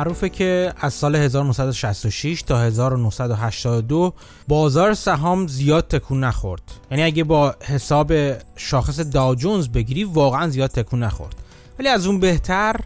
معروفه که از سال 1966 تا 1982 بازار سهام زیاد تکون نخورد. یعنی اگه با حساب شاخص داو جونز بگیری واقعا زیاد تکون نخورد. ولی از اون بهتر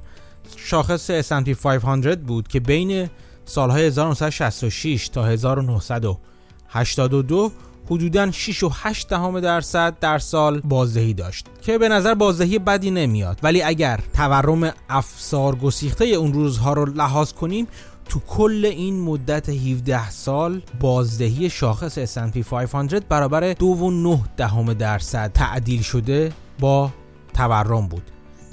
شاخص S&P 500 بود که بین سالهای 1966 تا 1982 حدوداً 6 و 8 دهم درصد در سال بازدهی داشت که به نظر بازدهی بدی نمیاد. ولی اگر تورم افسار گسیخته اون روزها رو لحاظ کنیم تو کل این مدت 17 سال بازدهی شاخص S&P 500 برابر 2.9 دهم درصد تعدیل شده با تورم بود.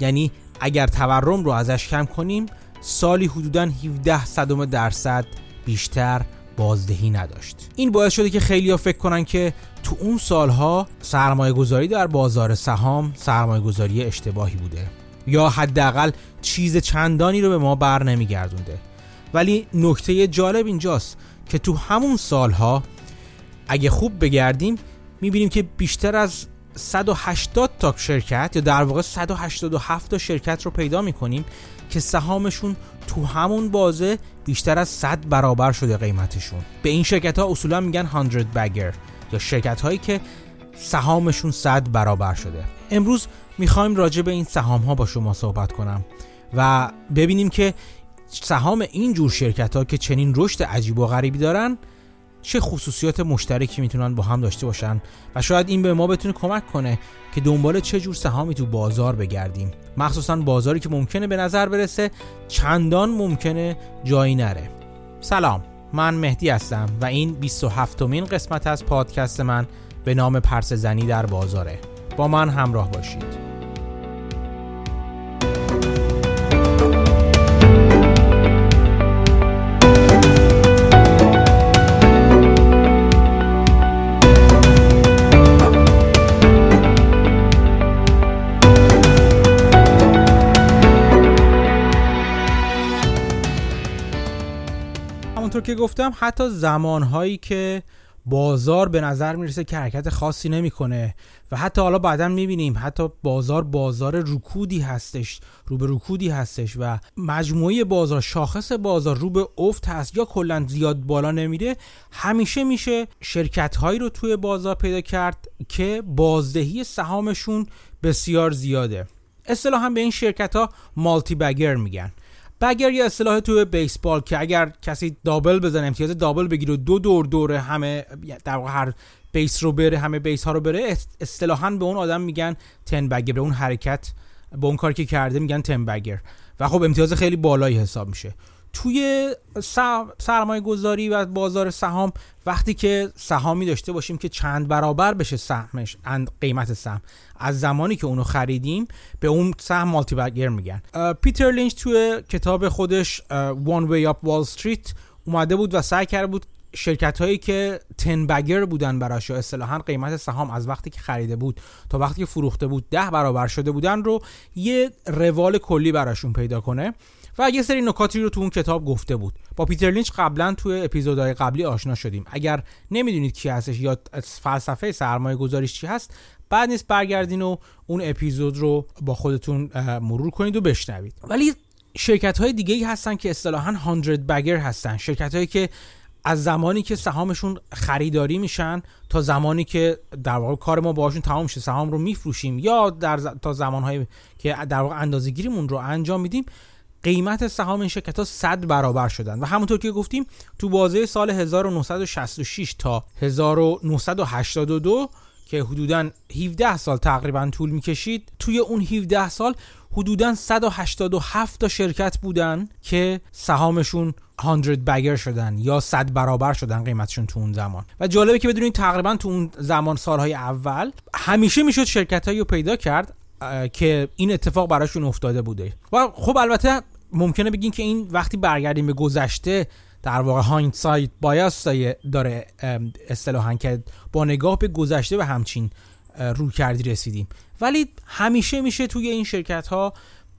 یعنی اگر تورم رو ازش کم کنیم سالی حدودا 17 صدم درصد بیشتر بازدهی نداشت. این باعث شده که خیلی فکر کنن که تو اون سالها سرمایه گذاری در بازار سهام سرمایه گذاری اشتباهی بوده یا حداقل چیز چندانی رو به ما بر نمیگردونده. ولی نکته جالب اینجاست که تو همون سالها اگه خوب بگردیم می‌بینیم که بیشتر از 180 تا شرکت یا در واقع 187 تا شرکت رو پیدا می‌کنیم که سهامشون تو همون بازه بیشتر از 100 برابر شده قیمتشون. به این شرکت ها اصولا میگن 100 بگر یا شرکت هایی که سهامشون 100 برابر شده. امروز می‌خوایم راجع به این سهام ها با شما صحبت کنم و ببینیم که سهام این جور شرکت ها که چنین رشد عجیب و غریبی دارن چه خصوصیات مشترکی می‌تونن با هم داشته باشن و شاید این به ما بتونه کمک کنه که دنبال چه جور سهامی تو بازار بگردیم. مخصوصا بازاری که ممکنه به نظر برسه چندان ممکنه جایی نره. سلام من مهدی هستم و این 27 مین قسمت از پادکست من به نام پرس زنی در بازاره. با من همراه باشید. همونطور که گفتم حتی زمانهایی که بازار به نظر می‌رسه که حرکت خاصی نمی‌کنه و حتی حالا بعدا می‌بینیم حتی بازار بازار رکودی هستش رو به رکودی هستش و مجموعه بازار شاخص بازار رو به افت هست یا کلا زیاد بالا نمیره همیشه میشه شرکت هایی رو توی بازار پیدا کرد که بازدهی سهامشون بسیار زیاده. اصطلاحا به این شرکت ها مالتی بگر میگن. بگر یه اصطلاح توی بیسبال که اگر کسی دابل بزنه امتیاز دابل بگیره دو دور دوره همه در واقع هر بیس رو بره همه بیس ها رو بره اصطلاحا به اون آدم میگن تن بگر به اون حرکت به اون کاری که کرده میگن تن بگر و خب امتیاز خیلی بالایی حساب میشه. توی سرمایه گذاری و بازار سهام وقتی که سهامی داشته باشیم که چند برابر بشه سهمش قیمت سهم از زمانی که اونو خریدیم به اون سهم مالتی بگر میگن پیتر لینچ توی کتاب خودش One Way Up Wall Street اومده بود و سعی کرده بود شرکت هایی که تن بگر بودن براش یا اصطلاحا قیمت سهام از وقتی که خریده بود تا وقتی که فروخته بود ده برابر شده بودن رو یه روال کلی براشون پیدا کنه. و یه سری نکاتی رو تو اون کتاب گفته بود. با پیتر لینچ قبلا توی اپیزودهای قبلی آشنا شدیم. اگر نمی‌دونید کی هستش یا فلسفه سرمایه گذاریش چی هست بعد نیست برگردین و اون اپیزود رو با خودتون مرور کنید و بشنوید. ولی شرکت های دیگه ای هستن که اصطلاحا 100 بگر هستن. شرکت هایی که از زمانی که سهامشون خریداری میشن تا زمانی که در واقع کار ما باهاشون تمام شه سهام رو میفروشیم یا در تا زمانهایی که در واقع اندازه‌گیریمون رو انجام میدیم قیمت سهام این شرکت ها 100 برابر شدن. و همونطور که گفتیم تو بازه سال 1966 تا 1982 که حدودا 17 سال تقریبا طول می‌کشید توی اون 17 سال حدودا 187 تا شرکت بودن که سهامشون 100 بگر شدن یا 100 برابر شدن قیمتشون تو اون زمان. و جالبه که بدونید تقریبا تو اون زمان سالهای اول همیشه می‌شد شرکت رو پیدا کرد که این اتفاق براشون افتاده بوده. و خب البته ممکنه بگین که این وقتی برگردیم به گذشته در واقع هایندسایت بایاس داره اصطلاحا که با نگاه به گذشته به همچین رو کردی رسیدیم. ولی همیشه میشه توی این شرکت ها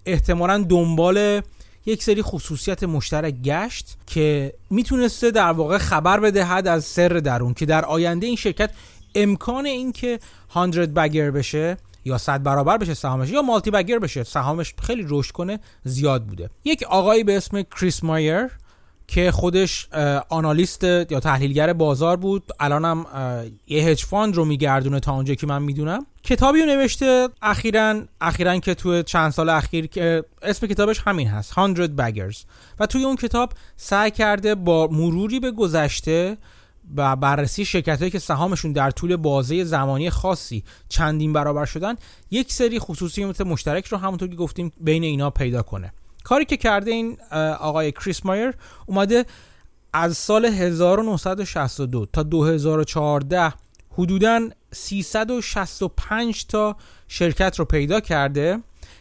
احتمالا دنبال یک سری خصوصیت مشترک گشت که می‌تونسته در واقع خبر بدهد از سر درون که در آینده این شرکت امکان اینکه 100 بگر بشه یا صد برابر بشه سهامش یا multi-bagger بشه سهامش خیلی رشد کنه زیاد بوده. یک آقایی به اسم کریس مایر که خودش analyst یا تحلیلگر بازار بود. الانم یه hedge fund رو میگردونه تا اونجا که من می‌دونم. کتابی رو نوشته اخیرا اخیرا که توی چند سال اخیر که اسم کتابش همین هست 100 Baggers و توی اون کتاب سعی کرده با مروری به گذشته و بررسی شرکت هایی که سهامشون در طول بازه زمانی خاصی چندین برابر شدن یک سری خصوصیات مشترک رو همونطور که گفتیم بین اینا پیدا کنه. کاری که کرده این آقای کریس مایر اومده از سال 1962 تا 2014 حدودا 365 تا شرکت رو پیدا کرده.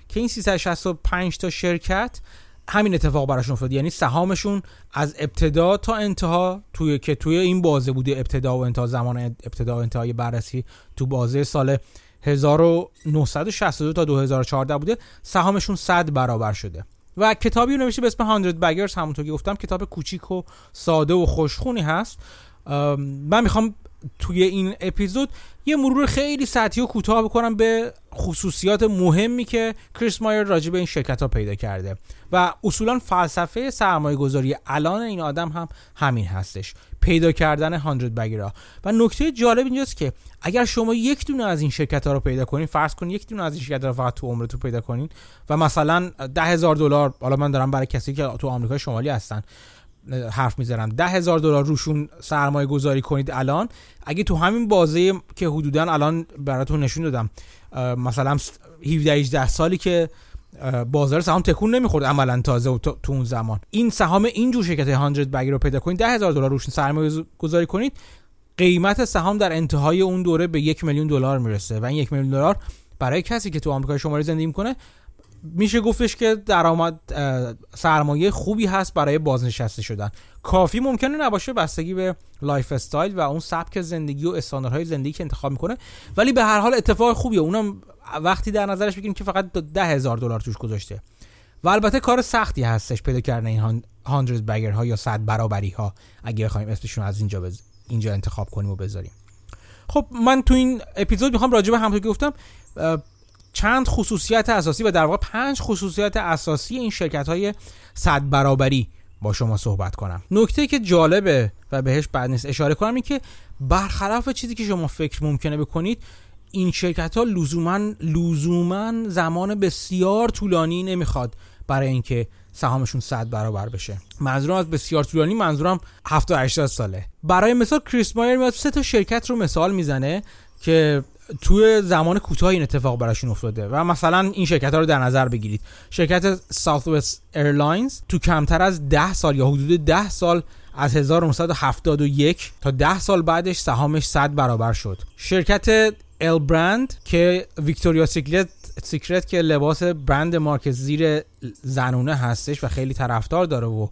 که این 365 تا شرکت همین اتفاق براشون افتاد. یعنی سهامشون از ابتدا تا انتها توی که توی این بازه بوده ابتدا و انتها زمان ابتدا و انتهای بررسی تو بازه سال 1962 تا 2014 بوده سهامشون 100 برابر شده. و کتابی نوشته به اسم 100 بگرز همونطور که گفتم کتاب کوچیک و ساده و خوشخونی هست. من می‌خوام توی این اپیزود یه مرور خیلی سطحی و کوتاه بکنم به خصوصیات مهمی که کریس مایر راجع به این شرکت ها پیدا کرده. و اصولا فلسفه سرمایه گذاری الان این آدم هم همین هستش. پیدا کردن 100 بگیرا. و نکته جالب اینجاست که اگر شما یک دونه از این شرکت ها رو پیدا کنین فرض کنید یک دونه از این شرکت ها رو فقط تو عمرتون پیدا کنین و مثلا ده هزار دلار حالا من دارم برای کسی که تو آمریکای شمالی هستن حرف می‌ذارم ده هزار دلار روشون سرمایه گذاری کنید الان. اگه تو همین بازه که حدودا الان براتون نشون دادم مثلا 17 18 سالی که بازار سهام تکون نمی‌خورد عملا تازه و تو اون زمان. این سهام اینجور شرکت 100 بگی رو پیدا کنید. ده هزار دلار روشون سرمایه گذاری کنید. قیمت سهام در انتهای اون دوره به یک میلیون دلار می‌رسه و این یک میلیون دلار برای کسی که تو آمریکای شمالی زندگی می‌کنه میشه گفتش که درآمد سرمایه خوبی هست برای بازنشسته شدن. کافی ممکنه نباشه بستگی به lifestyle و اون سبک زندگی و استانداردهای زندگی که انتخاب می‌کنه. ولی به هر حال اتفاق خوبیه. اونم وقتی در نظرش بگیریم که فقط ده هزار دلار توش گذاشته. و البته کار سختی هستش پیدا کردن این 100 bagger ها یا صد برابری ها اگه بخوایم اسمشون از اینجا بز... اینجا انتخاب کنیم و بذاریم. خب من تو این اپیزود می‌خوام راجع به همونطور گفتم چند خصوصیت اساسی و در واقع پنج خصوصیت اساسی این شرکت های صد برابری با شما صحبت کنم. نکته که جالبه و بهش بعد نیست اشاره کنم این که برخلاف چیزی که شما فکر ممکنه بکنید این شرکت ها لزوما لزوما زمان بسیار طولانی نمی‌خواد برای اینکه سهامشون صد برابر بشه. منظورم از بسیار طولانی منظورم 70 80 ساله. برای مثال کریس مایر میاد سه تا شرکت رو مثال می‌زنه که توی زمان کوتاه این اتفاق براشون افتاده و مثلا این شرکت ها رو در نظر بگیرید. شرکت Southwest Airlines تو کمتر از 10 سال یا حدود 10 سال از 1971 تا 10 سال بعدش سهامش 100 برابر شد. شرکت ال برند که ویکتوریا سیکلت سیکرت که لباس برند مارک زیر زنونه هستش و خیلی طرفدار داره و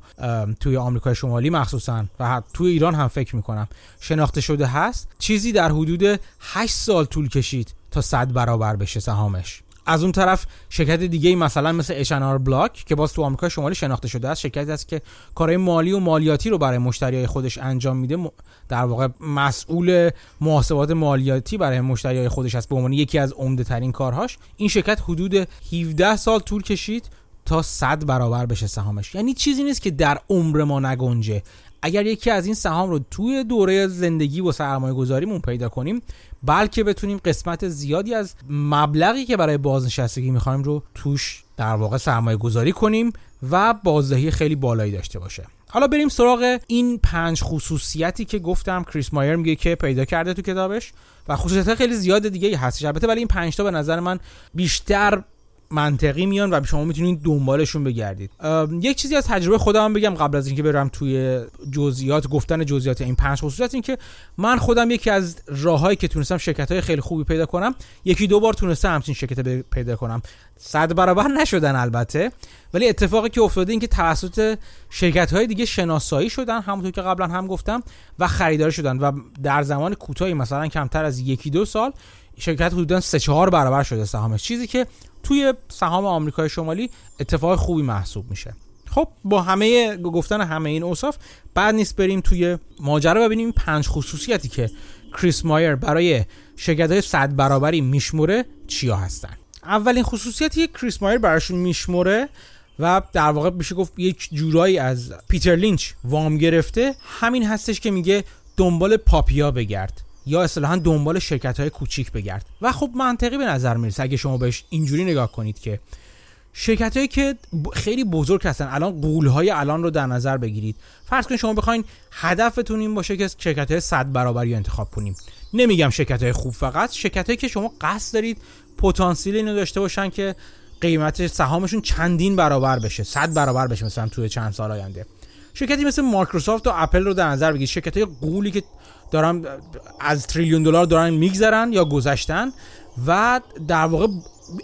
توی آمریکای شمالی مخصوصا و توی ایران هم فکر می‌کنم شناخته شده هست. چیزی در حدود 8 سال طول کشید تا 100 برابر بشه سهامش. از اون طرف شرکت دیگه مثلا مثل اچ اند آر بلاک که باز تو آمریکا شمالی شناخته شده است شرکتی است که کارهای مالی و مالیاتی رو برای مشتریای خودش انجام میده. در واقع مسئول محاسبات مالیاتی برای مشتریای خودش است. به عنوان یکی از عمده ترین کارهاش این شرکت حدود 17 سال طول کشید تا 100 برابر بشه سهامش. یعنی چیزی نیست که در عمر ما نگنجه. اگر یکی از این سهام رو توی دوره زندگی و سرمایه گذاریمون پیدا کنیم بلکه بتونیم قسمت زیادی از مبلغی که برای بازنشستگی می‌خوایم رو توش در واقع سرمایه گذاری کنیم و بازدهی خیلی بالایی داشته باشه. حالا بریم سراغ این پنج خصوصیتی که گفتم. کریس مایر میگه که پیدا کرده تو کتابش و خصوصیت خیلی زیاد دیگه هستش. البته ولی این پنج تا به نظر من بیشتر منطقی میان و شما می‌تونید دنبالشون بگردید. یک چیزی از تجربه خودم بگم قبل از اینکه برم توی جزئیات گفتن جزئیات این پنج خصوصیت این که من خودم یکی از راههایی که تونستم شرکت های خیلی خوبی پیدا کنم یکی دو بار تونستم همچین شرکت پیدا کنم. صد برابر نشدن البته ولی اتفاقی که افتاده این که توسط شرکت های دیگه شناسایی شدن همونطور که قبلا هم گفتم و خریداری شدن. و در زمان کوتاهی مثلا کمتر از یکی دو سال شرکت حدودا سه چهار برابر شده سهامش. چیزی که توی سهام آمریکای شمالی اتفاق خوبی محسوب میشه. خب با همه گفتن همه این اوصاف بد نیست بریم توی ماجرا ببینیم پنج خصوصیتی که کریس مایر برای شرکت های صد برابری میشمره چیا هستن. اولین خصوصیتی که کریس مایر براشون میشمره و در واقع میشه گفت یک جورایی از پیتر لینچ وام گرفته همین هستش که میگه دنبال پاپیا بگرد. یا اصطلاحا دنبال شرکت های کوچیک بگرد. و خب منطقی به نظر می‌رسه اگه شما بهش اینجوری نگاه کنید که شرکت هایی که خیلی بزرگ هستن الان قول های الان رو در نظر بگیرید. فرض کنید شما بخواین هدفتون این باشه که شرکت های صد برابری انتخاب کنیم. نمیگم شرکت های خوب فقط شرکت هایی که شما قصد دارید پتانسیل اینو داشته باشن که قیمت سهامشون چندین برابر بشه صد برابر بشه مثلا توی چند سال آینده. شرکتی مثل مایکروسافت و اپل رو در نظر بگیرید. شرکت های قولی که دارن از تریلیون دلار دارن میگذرن یا گذشتن و در واقع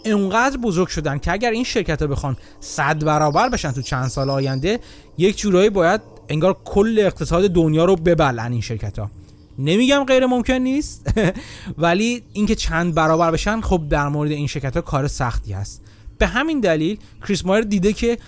انقدر بزرگ شدن که اگر این شرکت ها بخوان صد برابر بشن تو چند سال آینده یک جورایی باید انگار کل اقتصاد دنیا رو ببلن این شرکت ها نمیگم غیر ممکن نیست ولی اینکه چند برابر بشن خب در مورد این شرکت ها کار سختی هست. به همین دلیل کریس مایر دیده که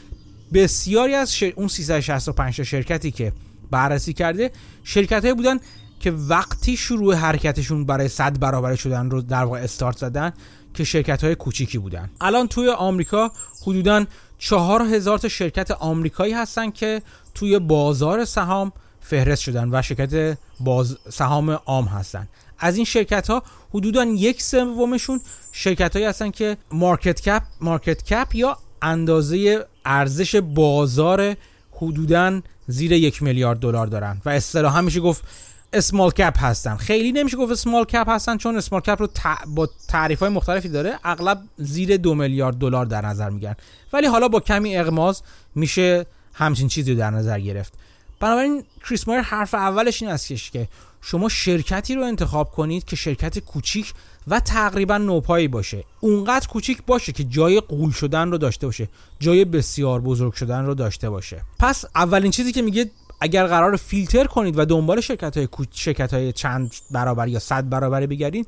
بسیاری از اون 365 تا شرکتی که بررسی کرده شرکت های بودن که وقتی شروع حرکتشون برای صد برابر شدن رو در واقع استارت زدن که شرکت های کوچیکی بودن. الان توی آمریکا حدودا چهار هزار تا شرکت آمریکایی هستن که توی بازار سهام فهرست شدن و شرکت باز سهام عام هستن. از این شرکت ها حدودا یک سومشون شرکت هایی هستن که market cap market cap یا اندازه ارزش بازار حدودا زیر یک میلیارد دلار دارن. و اصطلاحا میشه گفت small cap هستن. خیلی نمیشه گفت small cap هستن چون small cap رو با تعریف های مختلفی داره. اغلب زیر دو میلیارد دلار در نظر میگیرن ولی حالا با کمی اغماض میشه همچین چیزی رو در نظر گرفت. بنابراین کریس مایر حرف اولش این است که شما شرکتی رو انتخاب کنید که شرکت کوچیک و تقریبا نوپایی باشه. اونقدر کوچیک باشه که جای قول شدن رو داشته باشه. جای بسیار بزرگ شدن رو داشته باشه. پس اولین چیزی که میگه اگر قرار فیلتر کنید و دنبال شرکت های, شرکت های چند برابر یا صد برابری بگردید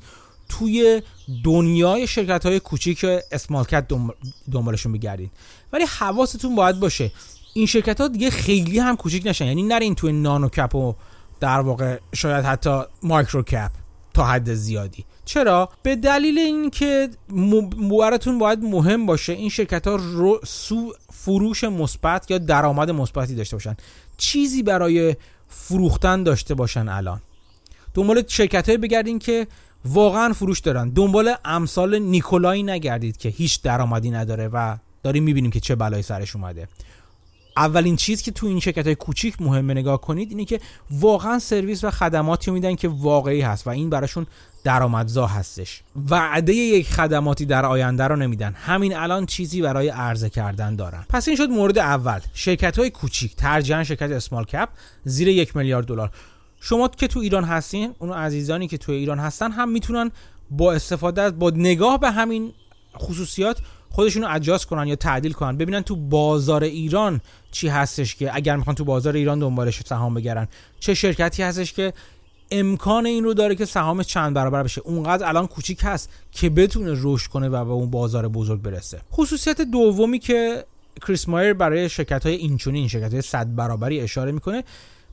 توی دنیای شرکت های کوچیک اسمال کت دنبالشون بگردید. ولی حواستون باید باشه این شرکت ها دیگه خیلی هم کوچیک نشن. یعنی نرین توی نانو کپ و در واقع شاید حتی مایکرو کپ تا حد زیادی. چرا؟ به دلیل اینکه براتون باید مهم باشه این شرکت ها رو سو فروش مثبت یا درآمد مثبتی داشته باشن. چیزی برای فروختن داشته باشن الان. دنبال شرکت های بگردین که واقعا فروش دارن. دنبال امثال نیکولایی نگردید که هیچ درآمدی نداره و داریم می‌بینیم که چه بلایی سرش اومده. اولین چیز که تو این شرکت های کوچیک مهمه نگاه کنید اینه که واقعا سرویس و خدماتی میدن که واقعی هست و این براشون درآمدزا هستش. وعده یک خدماتی در آینده رو نمیدن. همین الان چیزی برای عرضه کردن دارن. پس این شد مورد اول. شرکت های کوچیک ترجیحاً شرکت اسمال کپ زیر یک میلیارد دلار. شما که تو ایران هستین اون عزیزانی که تو ایران هستن هم می‌تونن با استفاده از با نگاه به همین خصوصیات خودشون رو اجاز کنن یا تعدیل کنن ببینن تو بازار ایران چی هستش که اگر می‌خوان تو بازار ایران دنبالش سهام بگیرن چه شرکتی هستش که امکان این رو داره که سهام چند برابر بشه. اونقدر الان کوچیک هست که بتونه رشد کنه و به اون بازار بزرگ برسه. خصوصیت دومی که کریس مایر برای شرکت های اینچونین شرکت های صد برابری اشاره می‌کنه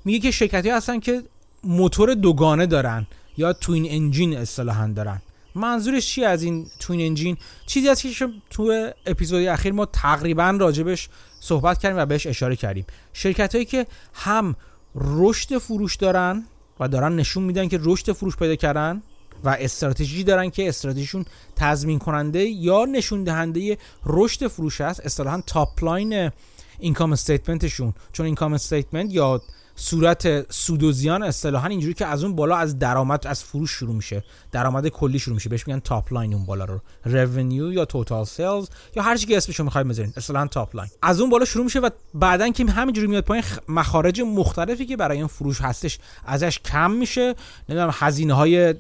میگه که شرکتی هستن که موتور دوگانه دارن یا twin engine اصطلاحا دارن. منظورش چی از این twin engine چیزی هست که تو اپیزود اخیر ما تقریبا راجع بهش صحبت کردیم و بهش اشاره کردیم. شرکت هایی که هم رشد فروش دارن و دارن نشون میدن که رشد فروش پیدا کردن و استراتژی دارن که استراتژیشون تضمین کننده یا نشون دهنده رشد فروش است اصطلاحا top line income statement شون چون income statement یا صورت سود و زیان اصطلاحا اینجوری که از اون بالا از درآمد از فروش شروع میشه. درآمد کلی شروع میشه. بهش میگن top line اون بالا رو. revenue یا total sales یا هر چی که اسمشو می‌خواید بذارین. اصطلاحا top line از اون بالا شروع میشه و بعدن که همینجوری میاد پایین مخارج مختلفی که برای این فروش هستش ازش کم میشه. نمی‌دونم هزینه های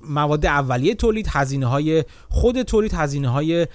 مواد اولیه تولید هزینه های خود تولید هزینه های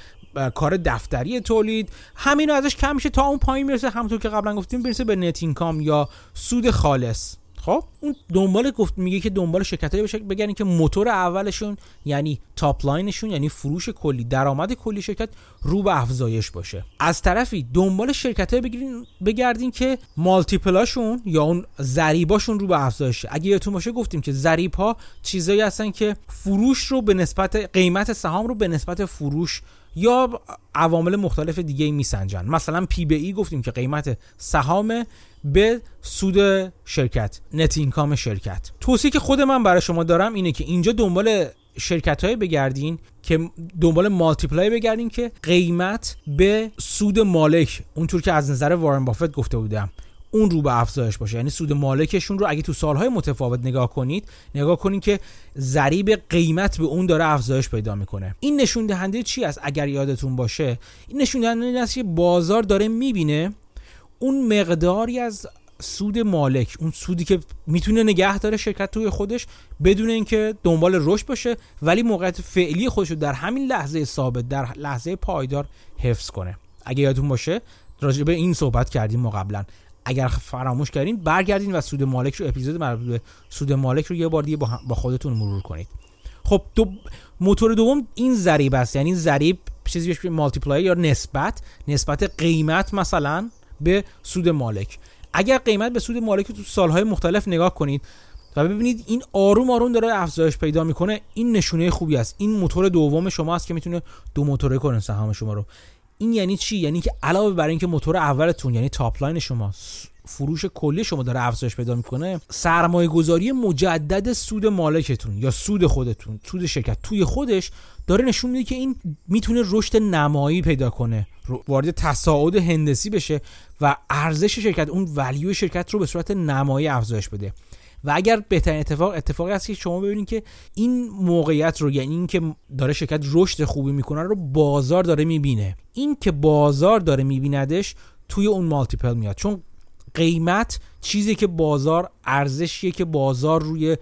کار دفتری تولید. همین ازش کم میشه تا اون پایین می‌رسه. همونطور که قبلا گفتیم برسه به net income یا سود خالص. خب اون دنبال گفت میگه که دنبال شرکتایی بشه بگن که موتور اولشون یعنی top line شون یعنی فروش کلی درآمد کلی شرکت رو به افزایش باشه. از طرفی دنبال شرکتایی بگیرین بگردین که multiple هاشون یا اون ضریباشون رو به افزایش. اگه یادتون باشه گفتیم که ضریب ها چیزایی هستن که فروش رو به نسبت قیمت سهام رو به نسبت فروش یا عوامل مختلف دیگه میسنجن. مثلا P به E گفتیم که قیمت سهام به سود شرکت net income شرکت. توصیه که خود من برای شما دارم اینه که اینجا دنبال شرکت های بگردین که دنبال multiple ای بگردین که قیمت به سود مالک اونطور که از نظر وارن بافت گفته بودم. اون رو به افزایش باشه. یعنی سود مالکشون رو اگه تو سالهای متفاوت نگاه کنید نگاه کنید که ضریب قیمت به اون داره افزایش پیدا می‌کنه. این نشون دهنده چی است؟ اگر یادتون باشه این نشون دهنده است که بازار داره می‌بینه اون مقداری از سود مالک اون سودی که می‌تونه نگه داره شرکت توی خودش بدون اینکه دنبال رشد باشه ولی موقعیت فعلی خودش رو در همین لحظه ثابت در لحظه پایدار حفظ کنه. اگه یادتون باشه راجع به این صحبت کردیم ما قبلا. اگر فراموش کردین برگردین و سود مالک رو اپیزود مربوط به سود مالک رو یه بار دیگه با خودتون مرور کنید. خب دو موتور دوم این ضریب است. یعنی ضریب چیزی بهش multiplier یا نسبت. نسبت قیمت مثلا به سود مالک. اگر قیمت به سود مالک تو سالهای مختلف نگاه کنید و ببینید این آروم آروم داره افزایش پیدا می‌کنه این نشونه خوبی است. این موتور دوم شما است که می‌تونه دو موتوره کنه سهام شما رو. این یعنی چی؟ یعنی که علاوه بر اینکه موتور اولتون یعنی top line شما فروش کلی شما داره افزایش پیدا می‌کنه سرمایه گذاری مجدد سود مالکتون یا سود خودتون سود شرکت توی خودش داره نشون میده که این می‌تونه رشد نمایی پیدا کنه وارد تصاعد هندسی بشه و ارزش شرکت اون ولیو شرکت رو به صورت نمایی افزایش بده. و اگر بهترین اتفاق اتفاقی هست که شما ببینید که این موقعیت رو یعنی اینکه داره شرکت رشد خوبی می‌کنه رو بازار داره می‌بینه. این که بازار داره میبیندش توی اون مالتیپل میاد. چون قیمت چیزی که بازار ارزشیه که بازار روی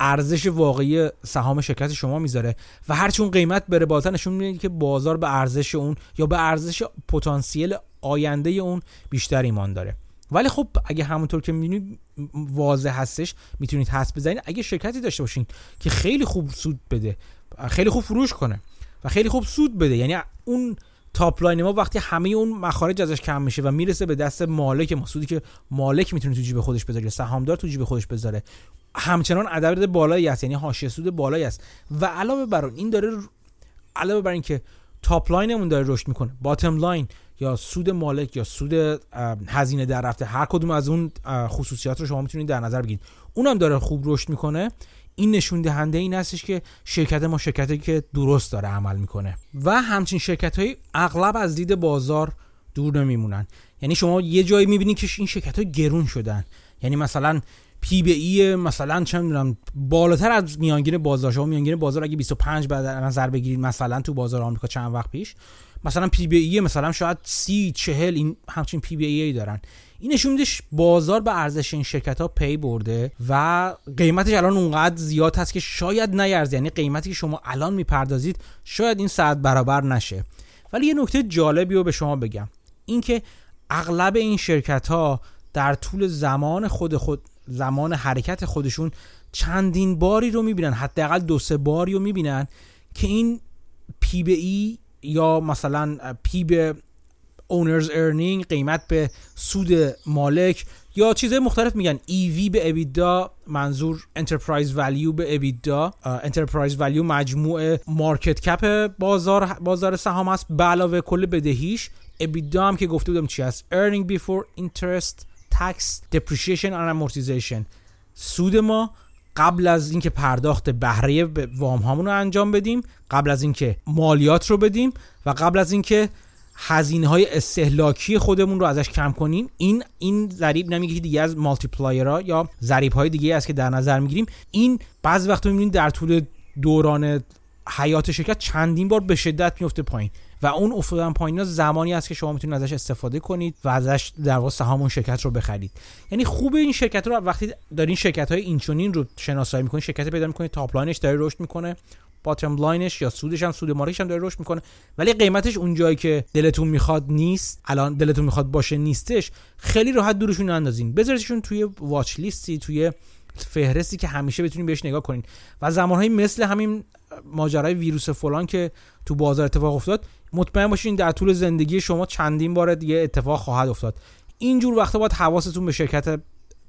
ارزش واقعی سهام شرکت شما می‌ذاره و هرچی اون قیمت بره بالاتر نشون میده که بازار به ارزش اون یا به ارزش پتانسیل آینده اون بیشتر ایمان داره. ولی خب اگه همونطور که می‌بینید واضح هستش می‌تونید حس بزنید. اگه شرکتی داشته باشین که خیلی خوب سود بده خیلی خوب فروش کنه و خیلی خوب سود بده یعنی اون top line ما وقتی همه اون مخارج ازش کم میشه و می‌رسه به دست مالک ما سودی که مالک می‌تونه تو جیب خودش بذاره سهامدار تو جیب خودش بذاره همچنان عدد بالایی است یعنی حاشیه سود بالایی است و علاوه بر این داره علاوه بر اینکه top line مون داره رشد می‌کنه bottom line یا سود مالک یا سود هزینه در رفته هر کدوم از اون خصوصیات رو شما می‌تونید در نظر بگیرید. اونم داره خوب رشد می‌کنه. این نشون دهنده این هستش که شرکت ما شرکتی که درست داره عمل می‌کنه. و همچین شرکت های اغلب از دید بازار دور نمیمونن. یعنی شما یه جایی می‌بینید که این شرکت ها گرون شدن. یعنی مثلا P به E مثلا چه می‌دونم بالاتر از میانگین بازار. شما میانگین بازار اگه 25 در نظر بگیرید مثلا تو بازار آمریکا چند وقت پیش مثلا P به E مثلا شاید 30 40 این همچین P به E دارن. این نشون میده بازار به ارزش این شرکت ها پی برده و قیمتش الان اونقدر زیاد هست که شاید نیارزه. یعنی قیمتی که شما الان می‌پردازید شاید این صد برابر نشه. ولی یه نکته جالبی رو به شما بگم. اینکه اغلب این شرکت ها در طول زمان خود خود زمان حرکت خودشون چندین باری رو می‌بینن حداقل دو سه باری رو می‌بینن که این P به E یا مثلا P به owner's earning قیمت به سود مالک یا چیزهای مختلف میگن. EV به EBITDA منظور enterprise value به EBITDA enterprise value مجموع market cap بازار بازار سهام است. به علاوه کل بدهیش EBITDA هم که گفته بودم چی است؟ earning before interest tax depreciation and amortization. سود ما قبل از اینکه پرداخت بهره وام هامون رو انجام بدیم قبل از اینکه مالیات رو بدیم و قبل از اینکه هزینه های استهلاکی خودمون رو ازش کم کنیم این این ضریب هم یکی دیگه از multiplier ها یا ضریب های دیگه است که در نظر می‌گیریم. این بعض وقت می‌بینیم در طول دوران حیات شرکت چندین بار به شدت میفته پایین. و اون افتادن پایین زمانی است که شما می‌تونید ازش استفاده کنید و ازش در واقع سهام اون شرکت رو بخرید. یعنی خوب این شرکت رو وقتی دارین شرکت های اینچونین رو شناسایی می‌کنید شرکت پیدا می‌کنید top line ش داره رشد می‌کنه bottom line ش یا سودش هم سود مالکیش هم داره رشد می‌کنه ولی قیمتش اون جایی که دلتون می‌خواد نیست الان دلتون می‌خواد باشه نیستش خیلی راحت دورشون نندازین. بذارتشون توی watch list ی توی فهرستی که همیشه بتونین بهش نگاه کنین. و زمانهایی مثل همین ماجرای ویروس فلان که تو بازار اتفاق افتاد مطمئن باشین در طول زندگی شما چندین بار دیگه اتفاق خواهد افتاد. اینجور وقتا باید حواستون به شرکت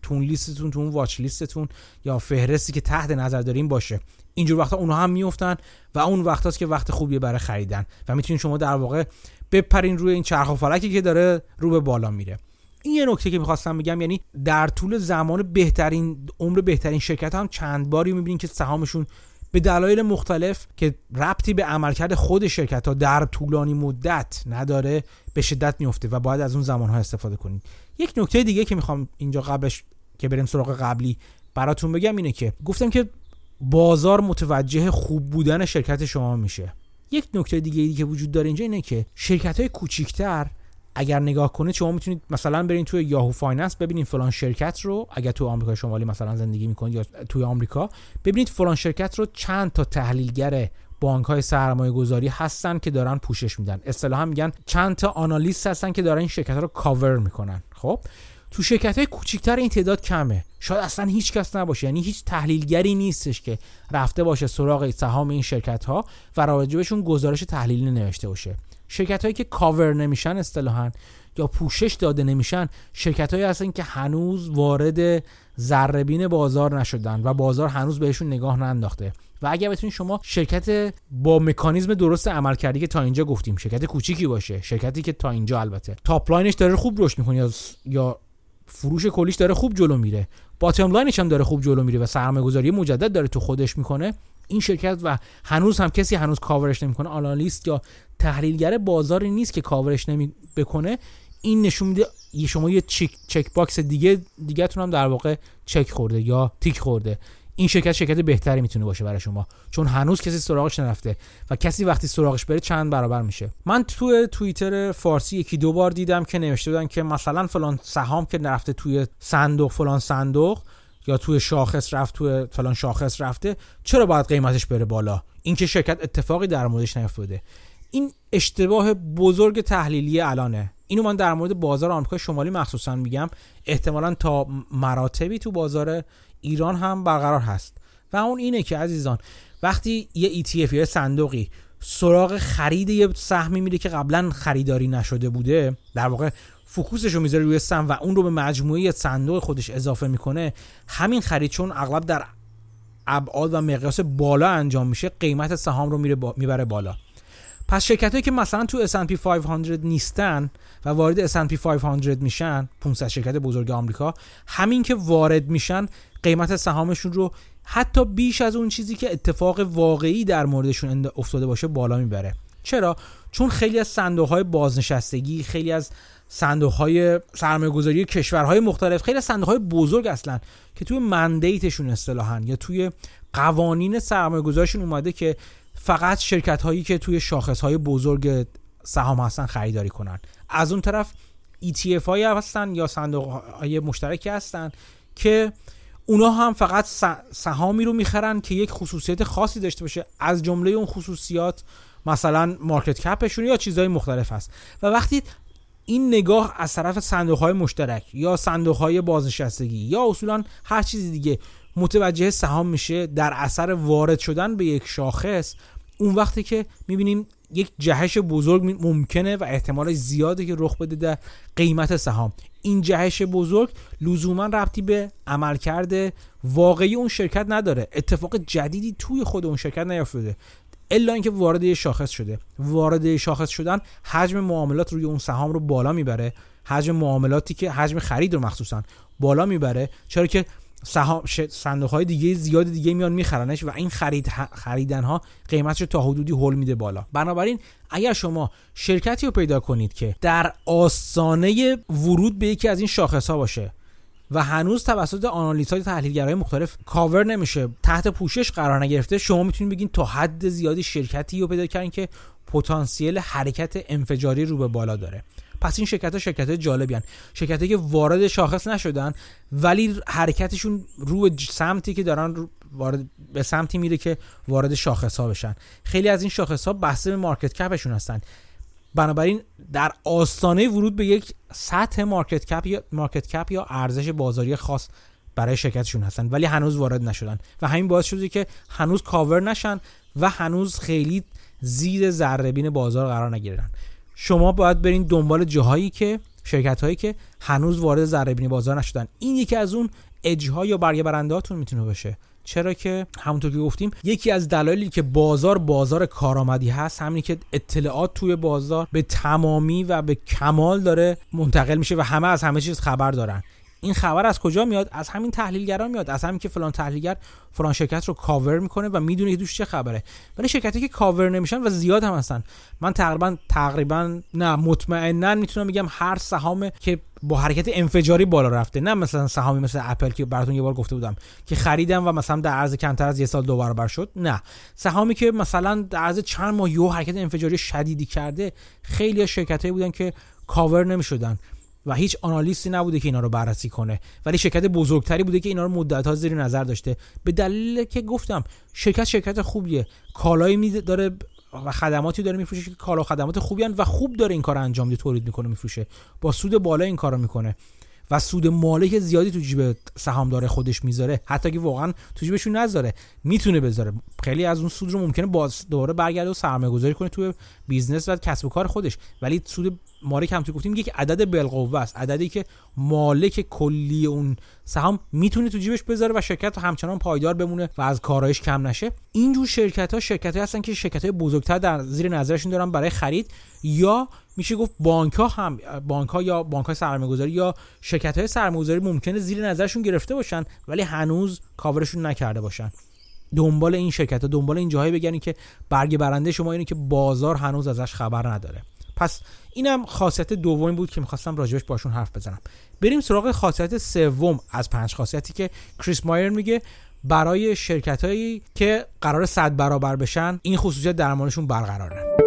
توی لیستتون تو اون watch list تون یا فهرستی که تحت نظر دارین باشه. اینجور وقتا اونها هم میفتن و اون وقتاست که وقت خوبیه برای خریدن و می‌تونین شما در واقع بپرین روی این چرخ و فلکی که داره رو به بالا میره. این یه نکته که می‌خواستم بگم یعنی در طول زمان بهترین عمر بهترین شرکت هم چند باری می‌بینین که سهامشون به دلایل مختلف که ربطی به عملکرد خود شرکت ها در طولانی مدت نداره به شدت میفته و باید از اون زمان ها استفاده کنید. یک نکته دیگه که می‌خوام اینجا قبلش که بریم سراغ قبلی براتون بگم اینه که گفتم که بازار متوجه خوب بودن شرکت شما میشه. یک نکته دیگه ای که وجود داره اینجا اینه که شرکت های کوچیکتر اگر نگاه کنید شما می‌تونید مثلا برین توی Yahoo Finance ببینید فلان شرکت رو. اگر تو آمریکا شمالی مثلا زندگی می‌کنید یا توی آمریکا ببینید فلان شرکت رو چند تا تحلیلگر بانک های سرمایه گذاری هستن که دارن پوشش میدن. اصطلاحا میگن چند تا analyst هستن که دارن این شرکت رو کاور می‌کنن. خب؟ تو شرکت های کوچیکتر این تعداد کمه. شاید اصلا هیچ کس نباشه. یعنی هیچ تحلیلگری نیستش که رفته باشه سراغ سهام این شرکت ها و راجبشون گزارش تحلیلی نوشته باشه. شرکت هایی که کاور نمیشن اصطلاحا یا پوشش داده نمیشن شرکت هایی هستن که هنوز وارد ذره‌بین بازار نشدن و بازار هنوز بهشون نگاه ننداخته. و اگر بتونید شما شرکت با مکانیزم درست عمل کردی که تا اینجا گفتیم شرکت کوچیکی باشه شرکتی که تا اینجا البته. top line ش داره خوب رشد می‌کنه یا فروش کلیش داره خوب جلو میره. bottom line ش هم داره خوب جلو میره و سرمایه گذاری مجدد داره تو خودش می‌کنه. این شرکت و هنوز هم کسی هنوز کاورش نمی‌کنه analyst یا تحلیلگر بازاری نیست که کاورش نمی بکنه. این نشون میده شما یه check, check box دیگه دیگهتون هم در واقع چک خورده یا تیک خورده. این شرکت شرکت بهتری می‌تونه باشه برای شما چون هنوز کسی سراغش نرفته و کسی وقتی سراغش بره چند برابر میشه. من تو توییتر فارسی یکی دو بار دیدم که نوشته بودن که مثلا فلان سهام که نرفته توی صندوق فلان صندوق یا توی شاخص رفت توی فلان شاخص رفته چرا باید قیمتش بره بالا؟ اینکه شرکت اتفاقی در موردش نیفتاده. این اشتباه بزرگ تحلیلی الانه. اینو من در مورد بازار آمریکا شمالی مخصوصا میگم. احتمالا تا مراتبی تو بازار ایران هم برقرار هست. و اون اینه که عزیزان وقتی یه ETF یا صندوقی سراغ خرید یه سهمی میره که قبلا خریداری نشده بوده در واقع فوکوسش رو می‌ذاره روی سهم و اون رو به مجموعه صندوق خودش اضافه می‌کنه همین خرید چون اغلب در ابعاد و مقیاس بالا انجام میشه قیمت سهام رو میره می‌بره بالا. پس شرکت هایی که مثلا تو S&P 500 نیستن و وارد S&P 500 میشن 500 شرکت بزرگ آمریکا همین که وارد میشن قیمت سهامشون رو حتی بیش از اون چیزی که اتفاق واقعی در موردشون افتاده باشه بالا می‌بره. چرا؟ چون خیلی از صندوق های بازنشستگی خیلی از صندوق های سرمایه گذاری کشورهای مختلف خیلی از صندوق های بزرگ اصلا که توی مندیتشون اصطلاحا یا توی قوانین سرمایه گذاریشون اومده که فقط شرکت هایی که توی شاخص های بزرگ سهام هستن خریداری کنن. از اون طرف ETF هایی هستن یا صندوق های مشترکی هستن که اونا هم فقط سهامی رو می‌خرن که یک خصوصیت خاصی داشته باشه. از جمله اون خصوصیات مثلا مارکت کپشون یا چیزهای مختلف هست. و وقتی این نگاه از طرف صندوق های مشترک یا صندوق های بازنشستگی یا اصولا هر چیز دیگه متوجه سهام میشه در اثر وارد شدن به یک شاخص اون وقتی که می‌بینیم یک جهش بزرگ ممکنه و احتمال زیاده که رخ بده در قیمت سهام. این جهش بزرگ لزوما ربطی به عملکرد واقعی اون شرکت نداره. اتفاق جدیدی توی خود اون شرکت نیفتاده الا اینکه وارد یه شاخص شده. وارد شاخص شدن حجم معاملات روی اون سهام رو بالا می‌بره. حجم معاملاتی که حجم خرید رو مخصوصا بالا می‌بره. چرا که سهام صندوق های دیگه زیاد دیگه میان میخرنش و این خرید خریدن ها قیمتش تا حدودی هول میده بالا. بنابراین اگر شما شرکتی رو پیدا کنید که در آستانه ورود به یکی از این شاخص ها باشه و هنوز توسط آنالیست های تحلیلگرای مختلف کاور نمیشه. تحت پوشش قرار نگرفته شما می‌تونید بگین تا حد زیادی شرکتی رو پیدا کردین که پتانسیل حرکت انفجاری رو به بالا داره. پس این شرکت ها شرکت های جالبی شرکت که وارد شاخص نشدن ولی حرکتشون رو سمتی که دارن وارد به سمتی میره که وارد شاخص ها بشن. خیلی از این شاخص ها به market cap شون هستن. بنابراین در آستانه ورود به یک سطح market cap یا market cap یا ارزش بازاری خاص برای شرکتشون هستن ولی هنوز وارد نشدن. و همین باعث شده که هنوز کاور نشن و هنوز خیلی زیر ذره بازار قرار نگیرن. شما باید برین دنبال جاهایی که شرکت هایی که هنوز وارد ذره بازار نشدن. این یکی از اون اجها یا برگه برندهاتون می‌تونه باشه. چرا که همونطور که گفتیم یکی از دلایلی که بازار بازار کارآمدی هست همینی که اطلاعات توی بازار به تمامی و به کمال داره منتقل میشه و همه از همه چیز خبر دارن. این خبر از کجا میاد؟ از همین تحلیلگران میاد. از همین که فلان تحلیلگر فلان شرکت رو کاور می‌کنه و می‌دونه که توش چه خبره. ولی شرکتی که کاور نمیشن و زیاد هم هستن. من تقریبا تقریبا نه مطمئنا می‌تونم بگم هر سهام که با حرکت انفجاری بالا رفته. نه مثلا سهامی مثل اپل که براتون یه بار گفته بودم که خریدم و مثلا در عرض کمتر از یه سال دو برابر شد. نه. سهامی که مثلا در عرض چند ماه یه حرکت انفجاری شدیدی کرده خیلی شرکت بودن که کاور نمی‌شدن. و هیچ analyst ی نبوده که اینا رو بررسی کنه. ولی شرکت بزرگتری بوده که اینا رو مدت ها زیر نظر داشته. به دلیل که گفتم شرکت شرکت خوبیه. کالایی داره و خدماتی داره میفروشه که کالا و خدمات خوبی و خوب داره این کار انجام میده تولید می‌کنه میفروشه. با سود بالا این کارو می‌کنه. و سود مالک زیادی تو جیب سهامدار خودش می‌ذاره. حتی که واقعا تو جیبشون نذاره. می‌تونه بذاره. خیلی از اون سود رو ممکنه باز دوباره برگرده و سرمایه گذاری کنه تو business و کسب و کار خودش. ولی سود مالک هم گفتیم یک عدد بالقوه است. عددی که مالک کلی اون سهام می‌تونه تو جیبش بذاره و شرکت همچنان پایدار بمونه و از کارایش کم نشه. اینجور شرکت ها شرکت هستن که شرکت های بزرگتر در زیر نظرشون دارن برای خرید یا میشه گفت بانک ها هم بانک ها یا بانک های سرمایه‌گذاری یا شرکت های سرمایه‌گذاری ممکنه زیر نظرشون گرفته باشن ولی هنوز کاورشون نکرده باشن. دنبال این شرکت ها دنبال این جاهایی بگنید که برگ برنده شما اینه که بازار هنوز ازش خبر نداره. پس اینم خاصیت دومی بود که می‌خواستم راجبش باشون حرف بزنم. بریم سراغ خاصیت سوم از پنج خاصیتی که کریس مایر میگه برای شرکت هایی که قرار صد برابر بشن این خصوصیت درمانشون برقراره.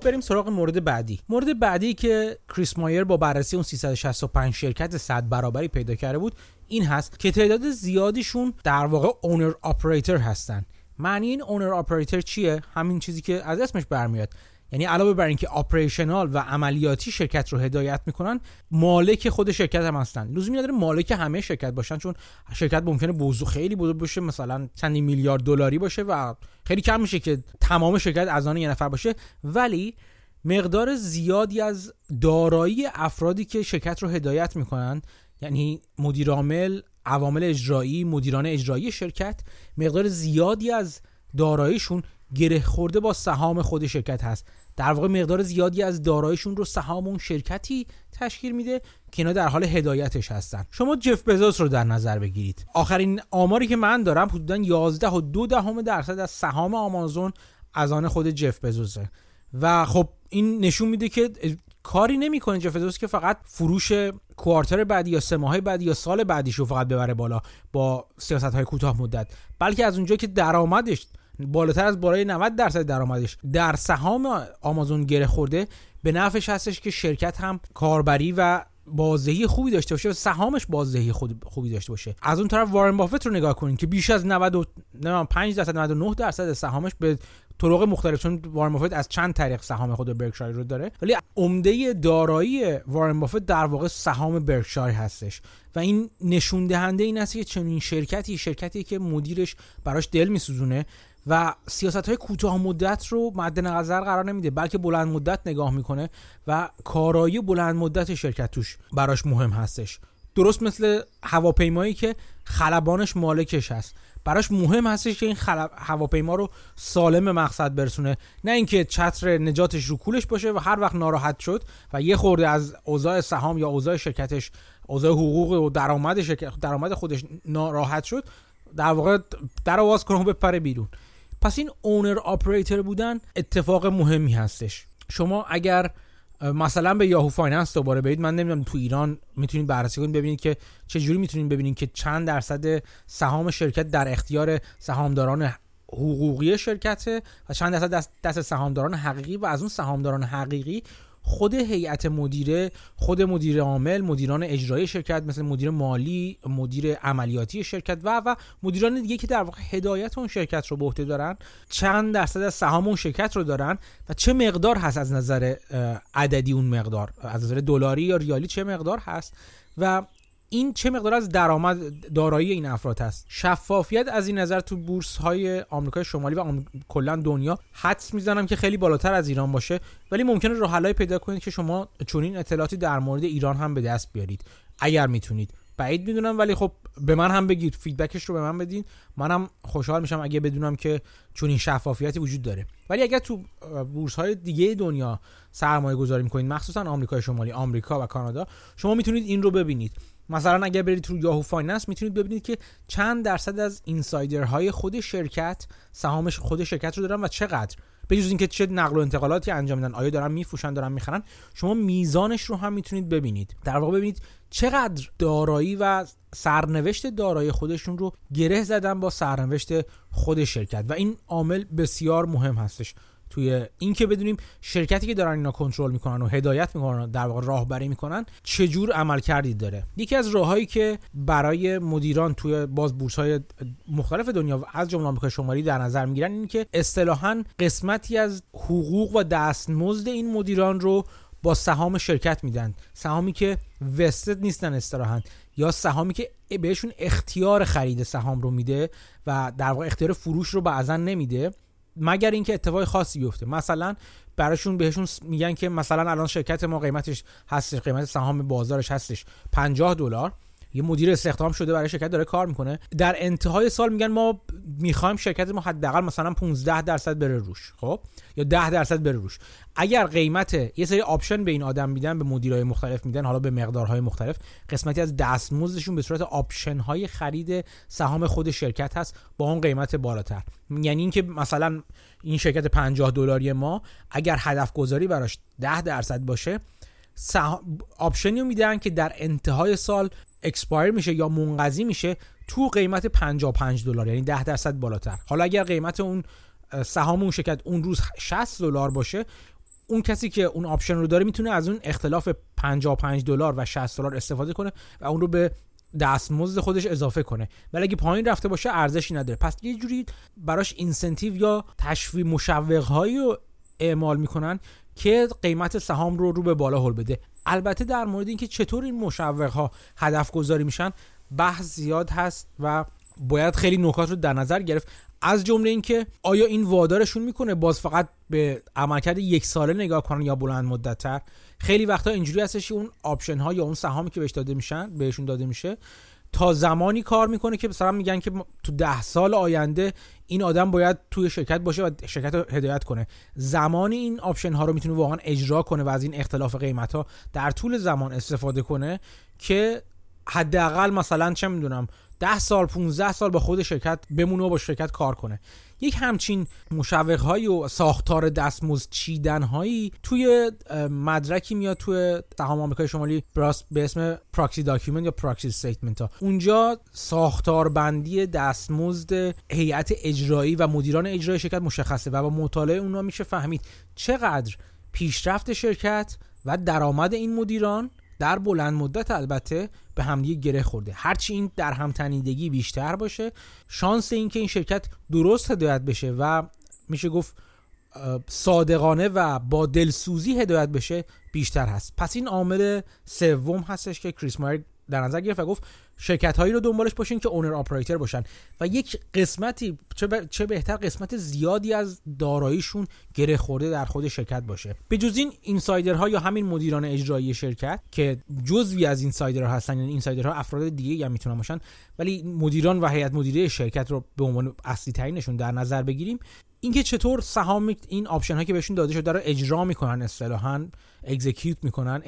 بریم سراغ مورد بعدی. مورد بعدی که کریس مایر با بررسی اون 365 شرکت صد برابری پیدا کرده بود این هست که تعداد زیادیشون در واقع اونر اپراتور هستن. معنی این اونر اپراتور چیه؟ همین چیزی که از اسمش برمیاد. یعنی علاوه بر اینکه آپریشنال و عملیاتی شرکت رو هدایت می‌کنن مالک خود شرکت هم هستن. لزومی نداره مالک همه شرکت باشن چون شرکت ممکنه بزرگ خیلی بزرگ باشه مثلا چندی میلیارد دلاری باشه و خیلی کم میشه که تمام شرکت از آن یه نفر باشه. ولی مقدار زیادی از دارایی افرادی که شرکت رو هدایت می‌کنن یعنی مدیر عامل عوامل اجرایی مدیران اجرایی شرکت مقدار زیادی از داراییشون گره خورده با سهام خود شرکت هست. در واقع مقدار زیادی از داراییشون رو سهام اون شرکتی تشکیل میده که اینا در حال هدایتش هستن. شما جف بزوس رو در نظر بگیرید. آخرین آماری که من دارم حدودا 11 و 2 دهم درصد از سهام آمازون از آن خود جف بزوسه. و خب این نشون میده که کاری نمی‌کنه جف بزوس که فقط فروش کوارتر بعدی یا سه ماه بعدی یا سال بعدیش رو فقط ببره بالا با سیاست های کوتاه مدت بلکه از اونجا که درآمدش بالاتر از بالای 90 درصد درآمدش. در سهام آمازون گره خورده به نفعش هستش که شرکت هم کاربری و بازدهی خوبی داشته باشه و سهامش بازدهی خوبی داشته باشه. از اون طرف وارن بافت رو نگاه کنید که بیش از 95 درصد 99 درصد سهامش به طرق مختلف چون وارن بافت از چند طریق سهام خود برکشایر رو داره ولی عمده دارایی وارن بافت در واقع سهام برکشایر هستش. و این نشون دهنده این است که چنین شرکتی شرکتی که مدیرش براش دل میسوزونه و سیاست های کوتاه مدت رو مد نظر قرار نمیده بلکه بلند مدت نگاه می‌کنه و کارایی بلند مدت شرکت توش براش مهم هستش. درست مثل هواپیمایی که خلبانش مالکش هست. براش مهم هستش که این هواپیما رو سالم مقصد برسونه. نه اینکه چتر نجاتش رو کولش باشه و هر وقت ناراحت شد و یه خورده از اوضاع سهام یا اوضاع شرکتش اوضاع حقوق و درآمد درآمد خودش ناراحت شد در واقع در رو باز کنه بپره بیرون. پس این owner operator بودن اتفاق مهمی هستش. شما اگر مثلا به یاهو فایننس دوباره برید من نمی‌دونم تو ایران می‌تونید بررسی کنید ببینید که چه جوری می‌تونید ببینید که چند درصد سهام شرکت در اختیار سهامداران حقوقی شرکته و چند درصد دست, سهامداران حقیقی و از اون سهامداران حقیقی خود هیئت مدیره خود مدیر عامل مدیران اجرایی شرکت مثل مدیر مالی مدیر عملیاتی شرکت و و مدیران دیگه که در واقع هدایت اون شرکت رو به عهده دارن چند درصد از سهام اون شرکت رو دارن و چه مقدار هست از نظر عددی اون مقدار؟ از نظر دلاری یا ریالی چه مقدار هست؟ و این چه مقدار از درآمد دارایی این افراد هست؟ شفافیت از این نظر تو بورس های آمریکای شمالی و کلا دنیا حدس می‌زنم که خیلی بالاتر از ایران باشه ولی ممکنه راه پیدا کنید که شما چنین اطلاعاتی در مورد ایران هم به دست بیارید اگر می‌تونید. بعید می‌دونم ولی خب به من هم بگید فیدبکش رو به من بدین. منم خوشحال میشم اگه بدونم که چون این شفافیتی وجود داره. ولی اگر تو بورس های دیگه دنیا سرمایه گذاری می‌کنید مخصوصا آمریکای شمالی آمریکا و کانادا شما می‌تونید این رو ببینید. مثلا اگر برید تو یاهو فایننس می‌تونید ببینید که چند درصد از insider های خود شرکت سهامش خود شرکت رو دارن و چقدر. به جز اینکه چه نقل و انتقالاتی انجام میدن آیا دارن میفروشن دارن می‌خرن شما میزانش رو هم می‌تونید ببینید. در واقع ببینید چقدر دارایی و سرنوشت دارایی خودشون رو گره زدن با سرنوشت خود شرکت. و این عامل بسیار مهم هستش. توی این که بدونیم شرکتی که دارن اینا کنترل می‌کنن و هدایت می‌کنن و در واقع راهبری می‌کنن چه جور عمل کردی داره؟ یکی از راههایی که برای مدیران توی باز بورس های مختلف دنیا و از جمله آمریکا شمالی در نظر می‌گیرن این که اصطلاحا قسمتی از حقوق و دستمزد این مدیران رو با سهام شرکت میدن. سهامی که وستد نیستن اصطلاحا یا سهامی که بهشون اختیار خرید سهام رو میده و در واقع اختیار فروش رو بعضا نمیده. مگر اینکه اتفاق خاصی بیفته. مثلا براشون بهشون میگن که مثلا الان شرکت ما قیمتش هستش قیمت سهام بازارش هستش 50 دلار. یه مدیر استخدام شده برای شرکت داره کار می‌کنه. در انتهای سال میگن ما می‌خوایم شرکت ما حداقل مثلا 15 درصد بره روش خب؟ یا 10 درصد بره روش. اگر قیمت یه سری آپشن به این آدم میدن به مدیرای مختلف میدن حالا به مقدارهای مختلف قسمتی از دستمزدشون به صورت option های خرید سهام خود شرکت هست با اون قیمت بالاتر. یعنی اینکه مثلا این شرکت 50 دلاری ما اگر هدف گذاری براش 10 درصد باشه option ی رو میدن که در انتهای سال expire میشه یا منقضی میشه تو قیمت 55 دلار یعنی 10 درصد بالاتر. حالا اگر قیمت اون سهام اون شرکت اون روز 60 دلار باشه اون کسی که اون option رو داره می‌تونه از اون اختلاف 55 دلار و 60 دلار استفاده کنه و اون رو به دستمزد خودش اضافه کنه. ولی اگه پایین رفته باشه ارزشی نداره. پس یه جوری براش incentive یا تشویق مشوق هایی رو اعمال می‌کنن که قیمت سهام رو رو به بالا هل بده. البته در مورد اینکه چطور این مشوق ها هدف گذاری میشن بحث زیاد هست و باید خیلی نکات رو در نظر گرفت. از جمله اینکه آیا این وادارشون می‌کنه باز فقط به عملکرد یک ساله نگاه کنن یا بلند مدت تر خیلی وقتا اینجوری هستش اون option ها یا اون سهامی که بهش داده میشن بهشون داده میشه تا زمانی کار می‌کنه که مثلا میگن که تو ده سال آینده این آدم باید توی شرکت باشه و شرکت رو هدایت کنه. زمانی این option ها رو می‌تونه واقعا اجرا کنه و از این اختلاف قیمت ها در طول زمان استفاده کنه که حداقل مثلا چه می‌دونم 10 سال 15 سال با خود شرکت بمونه و با شرکت کار کنه. یک همچین مشوق هایی و ساختار دستمزد چیدن هایی توی مدرکی میاد توی سهام آمریکای شمالی به اسم proxy document یا proxy statement ها. اونجا ساختار بندی دستمزد هیئت اجرایی و مدیران اجرایی شرکت مشخصه و با مطالعه اونا میشه فهمید چقدر پیشرفت شرکت و درآمد این مدیران در بلند مدت البته به همدیگه گره خورده. هرچی این در همتنیدگی بیشتر باشه شانس اینکه این شرکت درست هدایت بشه و میشه گفت صادقانه و با دلسوزی هدایت بشه بیشتر هست. پس این عامل سوم هستش که کریس مایر در نظر گرفت و گفت شرکت هایی رو دنبالش باشین که اونر آپریتر باشن. و یک قسمتی چه, چه بهتر قسمت زیادی از داراییشون گره خورده در خود شرکت باشه. به جز این insider ها یا همین مدیران اجرایی شرکت که جزوی از insider ها هستن یعنی insider ها افراد دیگه هم می‌تونن باشن ولی مدیران و هیئت مدیره شرکت رو به عنوان اصلی ترینشون در نظر بگیریم اینکه چطور سهام این option هایی که بهشون داده شده داره اجرا می‌کنن اصطلاحا execute می‌کنن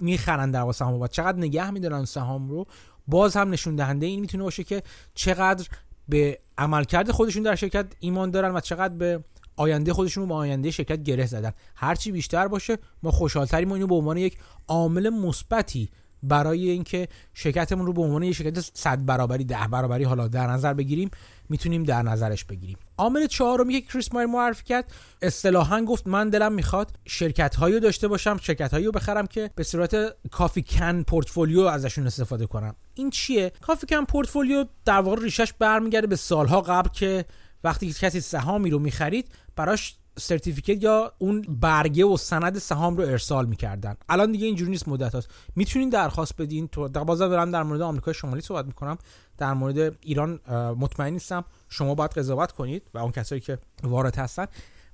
می‌خرن در سهام و چقدر نگه میدارن سهام رو باز هم نشون دهنده این می‌تونه باشه که چقدر به عملکرد خودشون در شرکت ایمان دارن و چقدر به آینده خودشون رو با آینده شرکت گره زدن. هرچی بیشتر باشه ما خوشحالتریم و اینو به عنوان یک عامل مثبتی برای اینکه شرکتمون رو به عنوان یک شرکت 100 برابری ده برابری حالا در نظر بگیریم می‌تونیم در نظرش بگیریم. عامل چهارمی که کریس مایر معرفی کرد اصطلاحا گفت من دلم می‌خواد شرکت هایی رو داشته باشم شرکت هایی رو بخرم که به صورت coffee can portfolio ازشون استفاده کنم. این چیه؟ coffee can portfolio در واقع ریشش برمیگرده به سالها قبل که وقتی کسی سهامی رو می‌خرید براش certificate یا اون برگه و سند سهام رو ارسال می‌کردن. الان دیگه اینجوری نیست مدت هست می‌تونین درخواست بدین. تو بازار دارم در مورد آمریکای شمالی صحبت می‌کنم. در مورد ایران مطمئن نیستم. شما باید قضاوت کنید و اون کسایی که وارد هستن.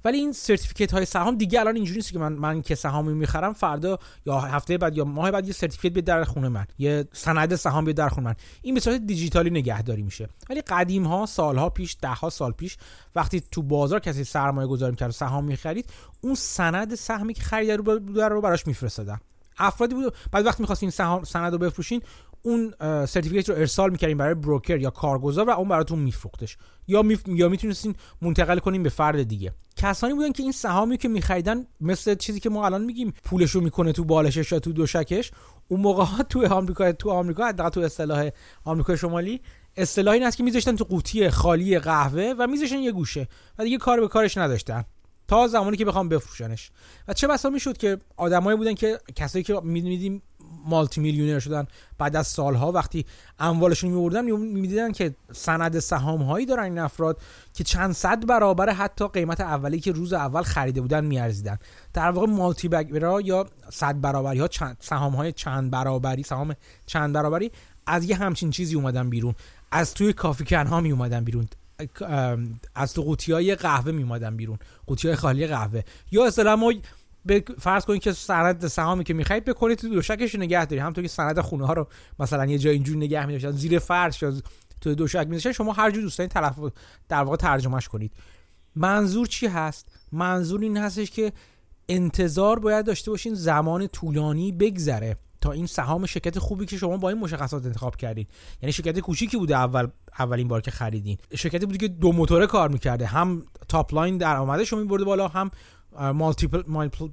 ولی این certificate های سهام دیگه الان اینجوری نیست که من من که سهامی می‌خرم فردا یا هفته بعد یا ماه بعد یه certificate بیاد در خونه من یه سند سهام بیاد در خونه من. این به صورت دیجیتالی نگهداری میشه. ولی قدیم ها سالها پیش ده ها سال پیش وقتی تو بازار کسی سرمایه گذاری می‌کرد سهام می‌خرید اون سند سهمی که خریده رو براش میفرستادن. افرادی بود بعد وقتی می‌خواستین سند رو بفروشین اون سرتیفیکت رو ارسال می‌کردیم برای بروکر یا کارگزار و اون براتون میفروختش. یا می... یا می‌تونستین منتقل کنیم به فرد دیگه. کسانی بودن که این سهامی که میخریدن مثل چیزی که ما الان میگیم پولشو می‌کنه تو بالشش یا تو دوشکش اون موقع ها تو آمریکا تو آمریکا حداقل تو اصطلاح آمریکا شمالی اصطلاح این که میذاشتن تو قوطی خالی قهوه و میذاشتن یه گوشه و دیگه کار به کارش نداشتن. تا زمانی که بخوام بفروشنش. و چه بسا می‌شد که آدمایی بودن که کسایی که می‌دیدیم مالتی میلیونر شدن بعد از سالها وقتی اموالشون میوردن می‌دیدن که سند سهام هایی دارن این افراد که چند صد برابر حتی قیمت اولی که روز اول خریده بودن میارزیدن. در واقع مالتی بگرا یا صد برابری ها سهام های چند برابری سهام چند برابری از یه همچین چیزی اومدن بیرون. از توی کافی کن ها می اومدن بیرون از تو قوطی های قهوه می اومدن بیرون. قوطی های خالی قهوه. یا اصلا ما فرض کنید که سند سهامی که می‌خواید بکنید تو دوشکش نگه دارید همونطور که سند خونه ها رو مثلا یه جای اینجوری نگه می‌داشتن زیر فرش یا تو دوشک می‌ذاشتن شما هر جور دوست دارید در واقع ترجمهش کنید. منظور چی هست؟ منظور این هستش که انتظار باید داشته باشین زمان طولانی بگذره تا این سهام شرکت خوبی که شما با این مشخصات انتخاب کردید یعنی شرکت کوچیکی بوده اول اولین بار که خریدین. شرکتی بوده که دو موتوره کار می‌کرده. هم top line درآمدش رو میبرده بالا هم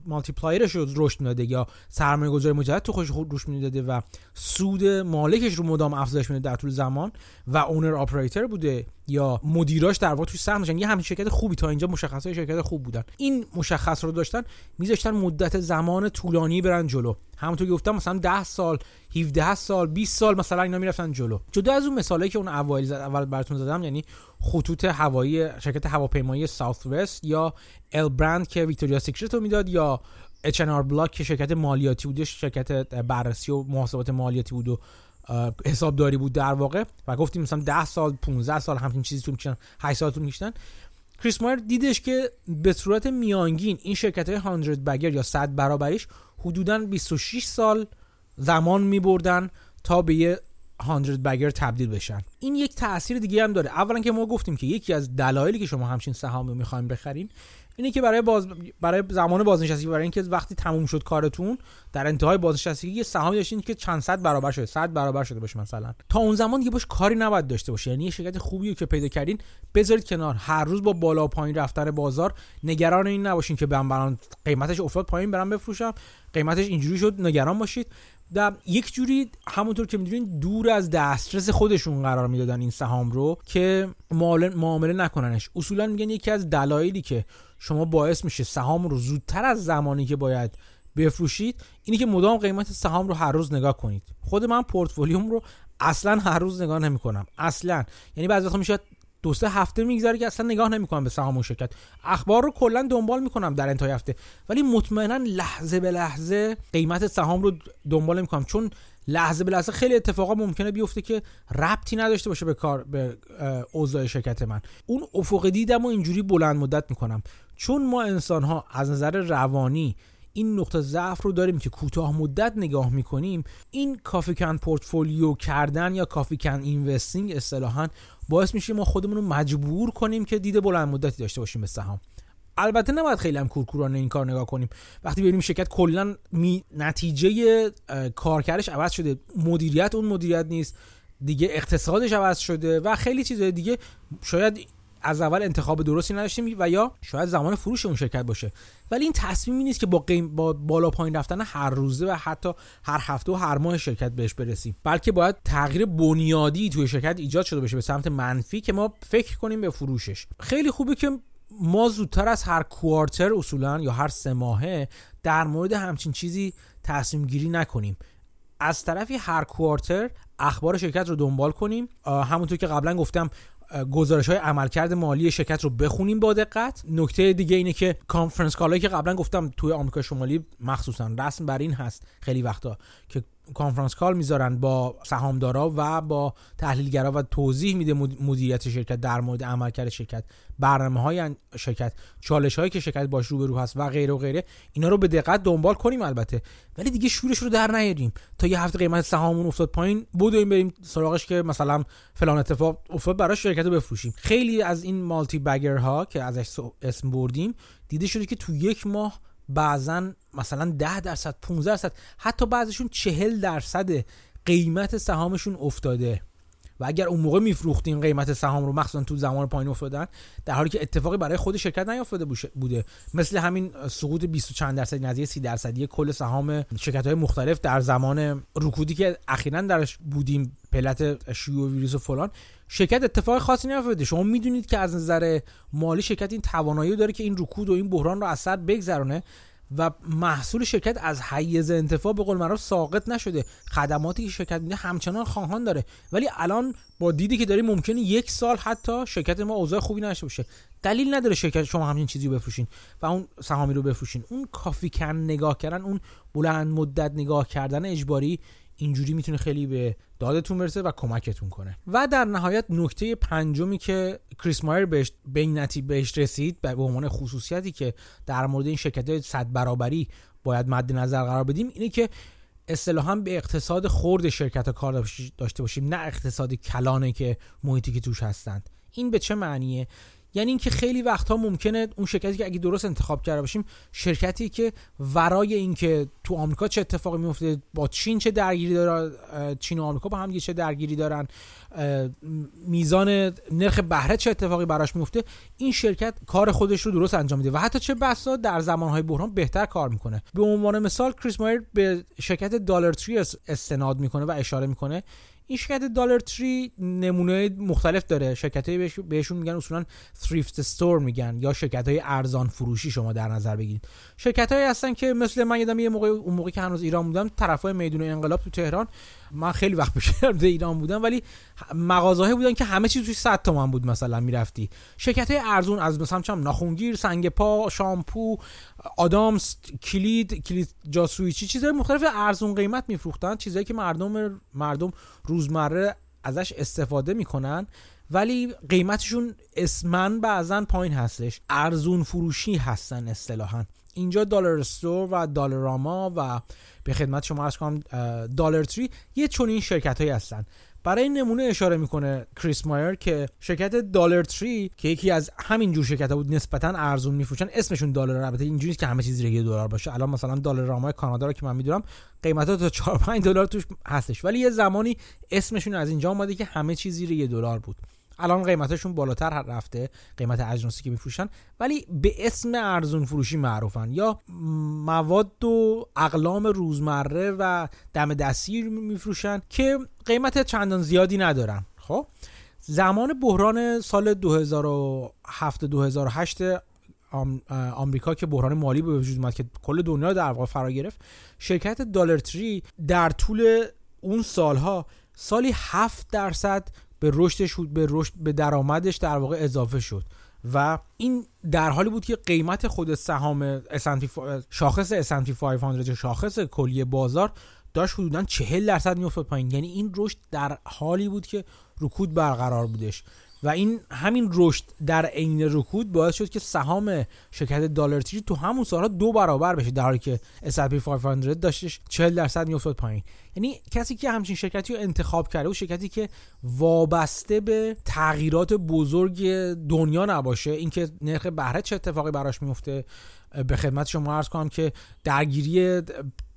multiplier ش رو رشد می‌داده یا سرمایه گذاری مجدد تو خودش رو می‌داده و سود مالکش رو مدام افزایش میده در طول زمان و owner operator بوده. یا مدیراش در واقع توی سهم داشتن. یه همچین شرکت خوبی تا اینجا مشخصات شرکت خوب بودن. این مشخص رو داشتن میذاشتن مدت زمان طولانی برن جلو. همونطور گفتم مثلا 10 سال 17 سال 20 سال مثلا اینا می‌رفتن جلو. جدا از اون مثالی که اون اوایل زد اول براتون زدم یعنی خطوط هوایی شرکت هواپیمایی ساوث وست یا L Brands که ویکتوریا سیکرت رو می‌داد یا H&R بلاک که شرکت مالیاتی بود شرکت بررسی و محاسبات مالیاتی بود و حسابداری بود در واقع و گفتیم مثلا 10 سال 15 سال همچین چیزی طول می‌کشن 8 سال طول می‌کشن. کریس مایر دیدش که به صورت میانگین این شرکت های 100 بگر یا 100 برابریش حدودا 26 سال زمان می بردن تا به یه 100 بگر تبدیل بشن. این یک تاثیر دیگه هم داره. اولا که ما گفتیم که یکی از دلایلی که شما همچین سهام رو می‌خوایم بخرین اینه که برای باز برای زمان بازنشستگی برای اینکه وقتی تموم شد کارتون در انتهای بازنشستگی یه سهامی داشتین که چند صد برابر شده صد برابر شده باشه مثلا. تا اون زمان دیگه باش کاری نباید داشته باشه یعنی یه شرکت خوبی که پیدا کردین بذارید کنار. هر روز با بالا پایین رفتن بازار نگران این نباشین که برام قیمتش افتاد پایین برام بفروشم. قیمتش اینجوری شد نگران باشید. در یک جوری همونطور که می‌دونین دور از دسترس خودشون قرار می‌دادن این سهام رو که معامله نکننش. اصولا میگن یکی از دلایلی که شما باعث میشه سهام رو زودتر از زمانی که باید بفروشید اینی که مدام قیمت سهام رو هر روز نگاه کنید. خود من پورتفولیوم رو اصلا هر روز نگاه نمی کنم اصلا. یعنی بعضی وقتا میشه دو سه هفته میگذره که اصلا نگاه نمی‌کنم به سهام و شرکت. اخبار رو کلا دنبال می‌کنم در انتهای هفته. ولی مطمئنا لحظه به لحظه قیمت سهام رو دنبال می‌کنم چون لحظه به لحظه خیلی اتفاقا ممکنه بیفته که ربطی نداشته باشه به کار به اوضاع شرکت من. اون افق دیدم و اینجوری بلند مدت می‌کنم. چون ما انسان ها از نظر روانی این نقطه ضعف رو داریم که کوتاه مدت نگاه می‌کنیم این coffee can portfolio کردن یا coffee can investing اصطلاحا باعث میشه ما خودمون رو مجبور کنیم که دید بلند مدتی داشته باشیم به سهام البته نباید خیلی هم کورکورانه این کار نگاه کنیم. وقتی ببینیم شرکت کلا نتیجه کارکردش عوض شده. مدیریت اون مدیریت نیست. دیگه اقتصادش عوض شده و خیلی چیزهای دیگه شاید از اول انتخاب درستی نداشتیم و یا شاید زمان فروش اون شرکت باشه. ولی این تصمیمی نیست که با, قیم با بالا پایین رفتن هر روزه و حتی هر هفته و هر ماه شرکت بهش برسیم. بلکه باید تغییر بنیادی توی شرکت ایجاد شده باشه به سمت منفی که ما فکر کنیم به فروشش. خیلی خوبه که ما زودتر از هر کوارتر اصولا یا هر سه ماهه در مورد همچین چیزی تصمیم گیری نکنیم. از طرفی هر quarter اخبار شرکت رو دنبال کنیم. همونطور که قبلا گفتم گزارش های عملکرد مالی شرکت رو بخونیم با دقت. نکته دیگه اینه که conference call هایی که قبلا گفتم توی آمریکا شمالی مخصوصا رسم بر این هست خیلی وقتا که conference call می‌ذارن با سهامدارا و با تحلیلگرا و توضیح میده مدیریت شرکت در مورد عملکرد شرکت برنامه های شرکت چالش هایی که شرکت باش روبرو هست و غیره و غیره اینا رو به دقت دنبال کنیم البته. ولی دیگه شورش رو در نیاریم. تا یه هفته قیمت سهاممون افتاد پایین بدویم بریم سراغش که مثلا فلان اتفاق افتاد برای شرکت رو بفروشیم. خیلی از این مالتی بگر ها که ازش اسم بردیم دیده شده که تو یک ماه بعضا مثلا 10 درصد 15 درصد حتی بعضشون 40 درصد قیمت سهامشون افتاده. و اگر اون موقع میفروختین قیمت سهام رو مخصوصا تو زمان پایین افتادن در حالی که اتفاقی برای خود شرکت نیافتاده بوده. مثل همین سقوط 20 چند درصد نزدیک 30 درصدی کل سهام شرکت های مختلف در زمان رکودی که اخیرا درش بودیم پلت شیوع ویروس و فلان. شرکت اتفاق خاصی نیافتاده شما می‌دونید که از نظر مالی شرکت این توانایی داره که این رکود و این بحران رو از سر بگذرونه و محصول شرکت از حیز انتفاع به قول معروف ساقط نشده. خدماتی که شرکت میده همچنان خواهان داره. ولی الان با دیدی که داریم ممکنه یک سال حتی شرکت ما اوضاع خوبی نشه باشه. دلیل نداره شرکت شما همچین چیزی رو بفروشین و اون سهامی رو بفروشین. اون کافی کن نگاه کردن اون بلند مدت نگاه کردن اجباری اینجوری می‌تونه خیلی به دادتون برسه و کمکتون کنه. و در نهایت نکته پنجمی که کریس مایر بهش بینتی بهش رسید به عنوان خصوصیتی که در مورد این شرکت صد برابری باید مد نظر قرار بدیم اینه که اصطلاحا به اقتصاد خورد شرکت کار داشته باشیم نه اقتصاد کلانه که محیطی که توش هستند. این به چه معنیه؟ یعنی اینکه خیلی وقتها ممکنه اون شرکتی که اگه درست انتخاب کرده باشیم شرکتی که ورای اینکه تو آمریکا چه اتفاقی میفته با چین چه درگیری داره چین و آمریکا با هم چه درگیری دارن میزان نرخ بهره چه اتفاقی براش میفته این شرکت کار خودش رو درست انجام میده و حتی چه بسا در زمانهای بحران بهتر کار می‌کنه. به عنوان مثال کریس مایر به شرکت دلار تری استناد می‌کنه و اشاره می‌کنه این شرکت دلار تری نمونه مختلف داره. شرکت های بهشون میگن اصولا thrift استور میگن یا شرکت های ارزان فروشی شما در نظر بگیرید. شرکت هایی هستن که مثل من یه موقع اون موقعی که هنوز ایران بودم طرفای میدون انقلاب تو تهران من خیلی وقت پیش در ایران بودم ولی مغازه بودن که همه چیز توش 100 تومن بود مثلا می‌رفتی. شرکت های ارزون از مثلا چم ناخونگیر سنگ پا شامپو آدامس کلید کلید جاسویچی چیزهای مختلف ارزون قیمت میفروختن چیزهایی که مردم مردم روزمره ازش استفاده می‌کنن ولی قیمتشون اسمن بعضا پایین هستش. ارزون فروشی هستن اصطلاحا. اینجا دلار استور و دالاراما و به خدمت شما از کنم دالر تری یه چنین شرکت هایی هستن. برای نمونه اشاره می‌کنه کریس مایر که شرکت دالر تری که یکی از همین جور شرکت ها بود نسبتا ارزون میفروشن اسمشون دلار. البته اینجوریه که همه چیز یه دلار باشه. الان مثلا دلار رامای کانادا رو که من می‌دونم قیمت ها تا 4 5 دلار توش هستش. ولی یه زمانی اسمشون از اینجا اومده که همه چیز زیر دلار بود. الان قیمتشون بالاتر رفته قیمت اجناسی که میفروشن ولی به اسم ارزون فروشی معروفن. یا مواد و اقلام روزمره و دم دستی میفروشن که قیمت چندان زیادی ندارن. خب؟ زمان بحران سال 2007 2008 آمریکا که بحران مالی به وجود اومد که کل دنیا در واقع فرا گرفت شرکت دلار تری در طول اون سالها سالی 7 درصد به رشدش به رشد به درآمدش در واقع اضافه شد. و این در حالی بود که قیمت خود سهام شاخص S&P 500 شاخص کلی بازار داشت حدودا 40 درصد میافتاد پایین. یعنی این رشد در حالی بود که رکود برقرار بودش. و این همین رشد در عین رکود باعث شد که سهام شرکت دلار تری تو همون سالها دو برابر بشه در حالی که S&P 500 داشتش 40 درصد میافتاد پایین. یعنی کسی که همچین شرکتی رو انتخاب کرده و شرکتی که وابسته به تغییرات بزرگ دنیا نباشه اینکه نرخ بهره چه اتفاقی براش میفته به خدمت شما عرض کنم که درگیری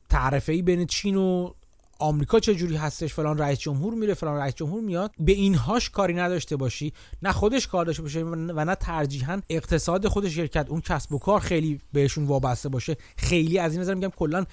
تعرفه ای بین چین و آمریکا چه جوری هستش؟ فلان رئیس جمهور میره فلان رئیس جمهور میاد. به اینهاش کاری نداشته باشی. نه خودش کار داشته باشه و نه ترجیحاً اقتصاد خود شرکت اون کسب و کار خیلی بهشون وابسته باشه. خیلی از این نظر میگم کلا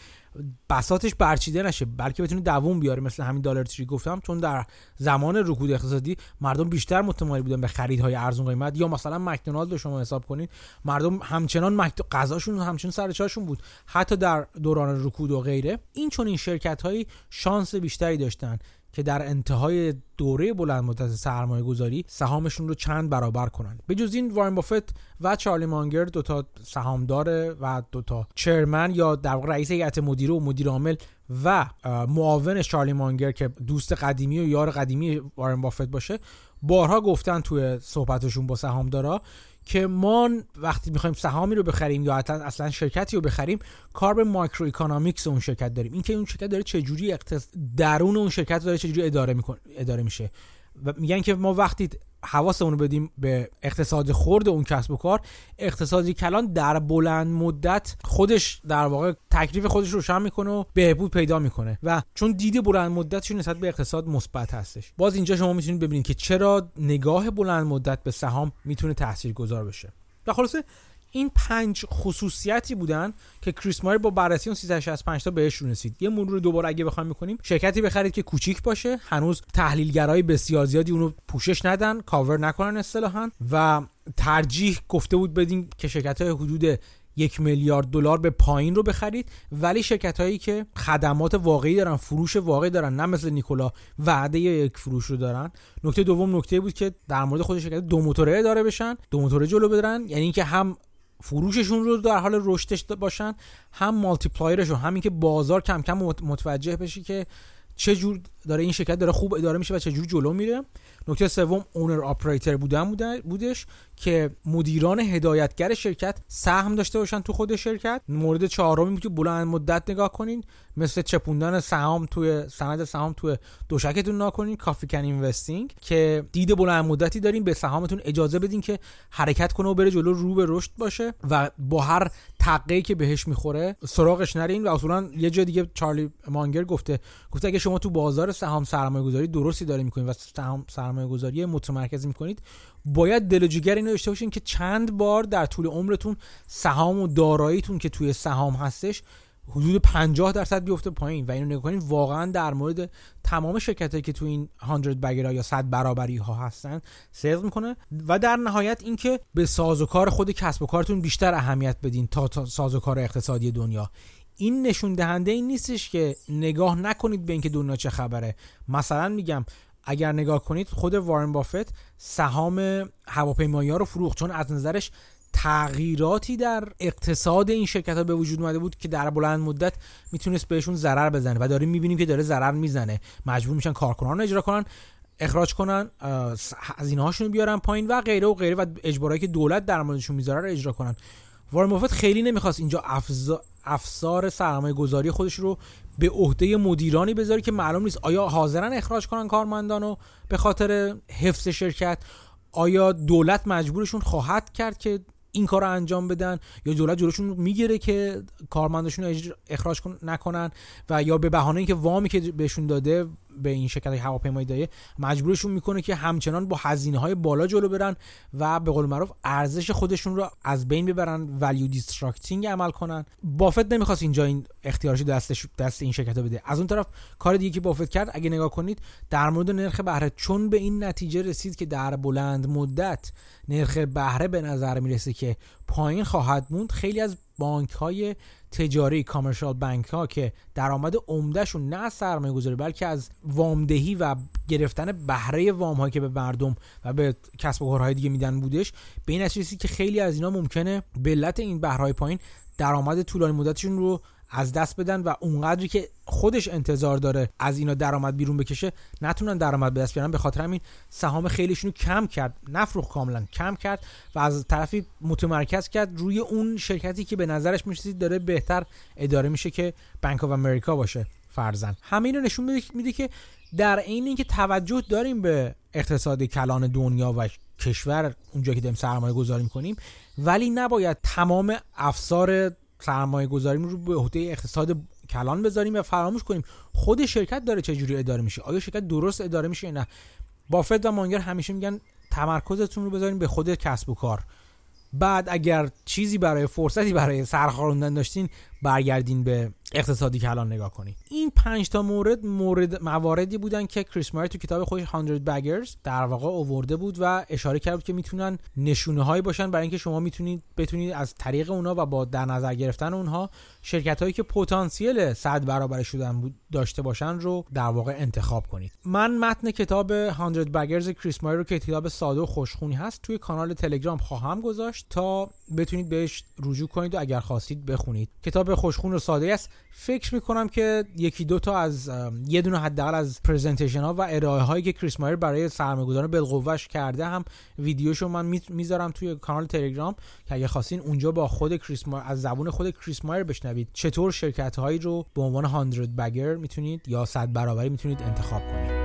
بساتش برچیده نشه بلکه بتونه دووم بیاره مثل همین دلار تری گفتم چون در زمان رکود اقتصادی مردم بیشتر متمایل بودن به خریدهای ارزون قیمت یا مثلا مکدونالد رو شما حساب کنید مردم همچنان مکد... غذاشون همچنان سر بود حتی در دوران رکود و غیره. این چون این شرکت هایی شانس بیشتری داشتن. که در انتهای دوره بلند مدت سرمایه گذاری سهامشون رو چند برابر کنن. به جز این وارن بافت و چارلی مانگر دوتا سهامدار و دوتا chairman یا در واقع رئیس هیئت مدیره و مدیر عامل و معاون چارلی مانگر که دوست قدیمی و یار قدیمی وارن بافت باشه بارها گفتن توی صحبتشون با سهامدارا که ما وقتی می‌خوایم سهامی رو بخریم یا اصلا شرکتی رو بخریم کار به microeconomics اون شرکت داریم. اینکه اون شرکت داره چجوری اقتص... درون اون شرکت داره چجوری اداره می‌کنه اداره میشه. و میگن که ما وقتی حواسمون رو بدیم به اقتصاد خورد اون کسب و کار اقتصادی کلان در بلند مدت خودش در واقع تکلیف خودش رو روشن می‌کنه و بهبود پیدا می‌کنه و چون دید بلند مدتشون نسبت به اقتصاد مثبت هستش. باز اینجا شما می‌تونید ببینید که چرا نگاه بلند مدت به سهام می‌تونه تاثیرگذار بشه. و خلاصه این پنج خصوصیتی بودن که کریس ماری با بررسی اون 365 تا بهشون رسید. یه مرور دوباره اگه بخوایم می‌کنیم شرکتی بخرید که کوچیک باشه هنوز تحلیلگرای بسیار زیادی اونو پوشش ندن کاور نکنن اصطلاحا و ترجیح گفته بود بدین که شرکت های حدود یک میلیارد دلار به پایین رو بخرید. ولی شرکت هایی که خدمات واقعی دارن فروش واقعی دارن نه مثل نیکولا وعده یک فروش رو دارن. نکته دوم نکته بود که در مورد خود شرکت دو موتوره اداره بشن دو موتوره جلو بدرن. یعنی اینکه هم فروششون رو در حال رشدش باشن هم multiplier ش رو همین که بازار کم کم متوجه بشی که چه جور داره این شرکت داره خوب اداره میشه و چه جور جلو میره. نکته سوم owner operator بودن بودش که مدیران هدایتگر شرکت سهم داشته باشن تو خود شرکت. مورد چهارمی که بلند مدت نگاه کنین مثل چپوندن سهام توی سند سهام توی دوشکتون نکنین coffee can investing که دید بلند مدتی دارین به سهامتون اجازه بدین که حرکت کنه و بره جلو رو به رشد باشه و با هر تقی که بهش می‌خوره سراغش نرین و اصولا یه جا دیگه چارلی مانگر گفته گفته اگه شما تو بازار سهام سرمایه گذاری درستی داری می‌کنید و سهام سرمایه گذاری متمرکز می‌کنید باید دل جگر اینو داشته باشین که چند بار در طول عمرتون سهام و داراییتون که توی سهام هستش حدود 50 درصد بیفته پایین. و اینو نگاه کنید واقعا در مورد تمام شرکت که تو این 100 بگرا یا 100 برابری ها هستن صدق می‌کنه. و در نهایت اینکه به سازوکار خود کسب و کارتون بیشتر اهمیت بدین تا, تا سازوکار اقتصادی دنیا. این نشون دهنده این نیستش که نگاه نکنید به اینکه دنیا چه خبره. مثلا میگم اگر نگاه کنید خود وارن بافت سهام هواپیمایی ها رو فروخت. چون از نظرش تغییراتی در اقتصاد این شرکت ها به وجود اومده بود که در بلند مدت می‌تونست بهشون ضرر بزنه و داریم می‌بینیم که داره ضرر می‌زنه. مجبور میشن کارکنان رو اجرا کنن اخراج کنن هزینه هاشون بیارن پایین و غیره و غیره و اجبارایی که دولت در موردشون می‌ذاره رو اجرا کنن. وارن بافت خیلی نمی‌خواست اینجا افزار سرمایه گذاری خودش رو به عهده مدیرانی بذاری که معلوم نیست آیا حاضرن اخراج کنن کارمندانو به خاطر حفظ شرکت؟ آیا دولت مجبورشون خواهد کرد که این کار رو انجام بدن یا دولت جلوشون می‌گیره که کارمندشون اخراج نکنن و یا به بهانه اینکه وامی که بهشون داده به این شرکت هواپیمایی دایه مجبورشون می‌کنه که همچنان با هزینه های بالا جلو برن و به قول معروف ارزش خودشون رو از بین ببرن value destructing عمل کنن. بافت نمی‌خواست اینجا این اختیارش دستش دست این شرکت بده. از اون طرف کار دیگه که بافت کرد اگه نگاه کنید در مورد نرخ بهره چون به این نتیجه رسید که در بلند مدت نرخ بهره به نظر می‌رسه که پایین خواهد موند خیلی از بانک های تجاری کامرشال بانک ها که درآمد عمدهشون نه از سرمایه گذاری بلکه از وامدهی و گرفتن بهره وام هایی که به مردم و به کسب و کارهای دیگه میدن بودش به این نتیجه که خیلی از اینا ممکنه به علت این بهره پایین درآمد طولانی مدتشون رو از دست بدن و اونقدری که خودش انتظار داره از اینا درآمد بیرون بکشه نتونن درآمد به دست بیارن. به خاطر همین سهام خیلیشون کم کرد نفروخ کاملا کم کرد و از طرفی متمرکز کرد. روی اون شرکتی که به نظرش می‌رسید داره بهتر اداره میشه که بانک آف امریکا باشه فرزن همه اینو نشون میده که در عین اینکه توجه داریم به اقتصاد کلان دنیا و کشور اونجا که داریم سرمایه گذاری می‌کنیم ولی نباید تمام افسار سرمایه گذاریم رو به عهده اقتصاد کلان بذاریم و فراموش کنیم خود شرکت داره چه جوری اداره میشه؟ آیا شرکت درست اداره میشه یا نه؟ بافت و مانگر همیشه میگن تمرکزتون رو بذارین به خود کسب و کار. بعد اگر چیزی برای فرصتی برای سرخاروندن داشتین برگردین به اقتصادی کلان نگاه کنید این پنج تا مورد مورد مواردی بودن که کریس ماری تو کتاب خودش 100 بگرز در واقع اوورده بود و اشاره کرد که می‌تونن نشونه هایی باشن برای اینکه شما می‌تونید بتونید از طریق اونها و با در نظر گرفتن اونها شرکت هایی که پتانسیل صد برابر شدن بود داشته باشن رو در واقع انتخاب کنید. من متن کتاب 100 Baggers کریس مایر رو که کتاب ساده و خوشخونی هست توی کانال تلگرام خواهم گذاشت تا بتونید بهش رجوع کنید و اگر خواستید بخونید. کتاب خوشخون و ساده است. فکر می‌کنم که یکی دو تا از یه دونه حداقل از presentation ها و ارائه هایی که کریس مایر برای سرمایه‌گذاران بالقوهش کرده هم ویدیوشو من می‌ذارم توی کانال تلگرام که اگه خواستین اونجا با خود کریس مایر از زبون خود کریس مایر بشنوید چطور شرکت هایی رو به عنوان 100 بگر می‌تونید یا صد برابری می‌تونید انتخاب کنید.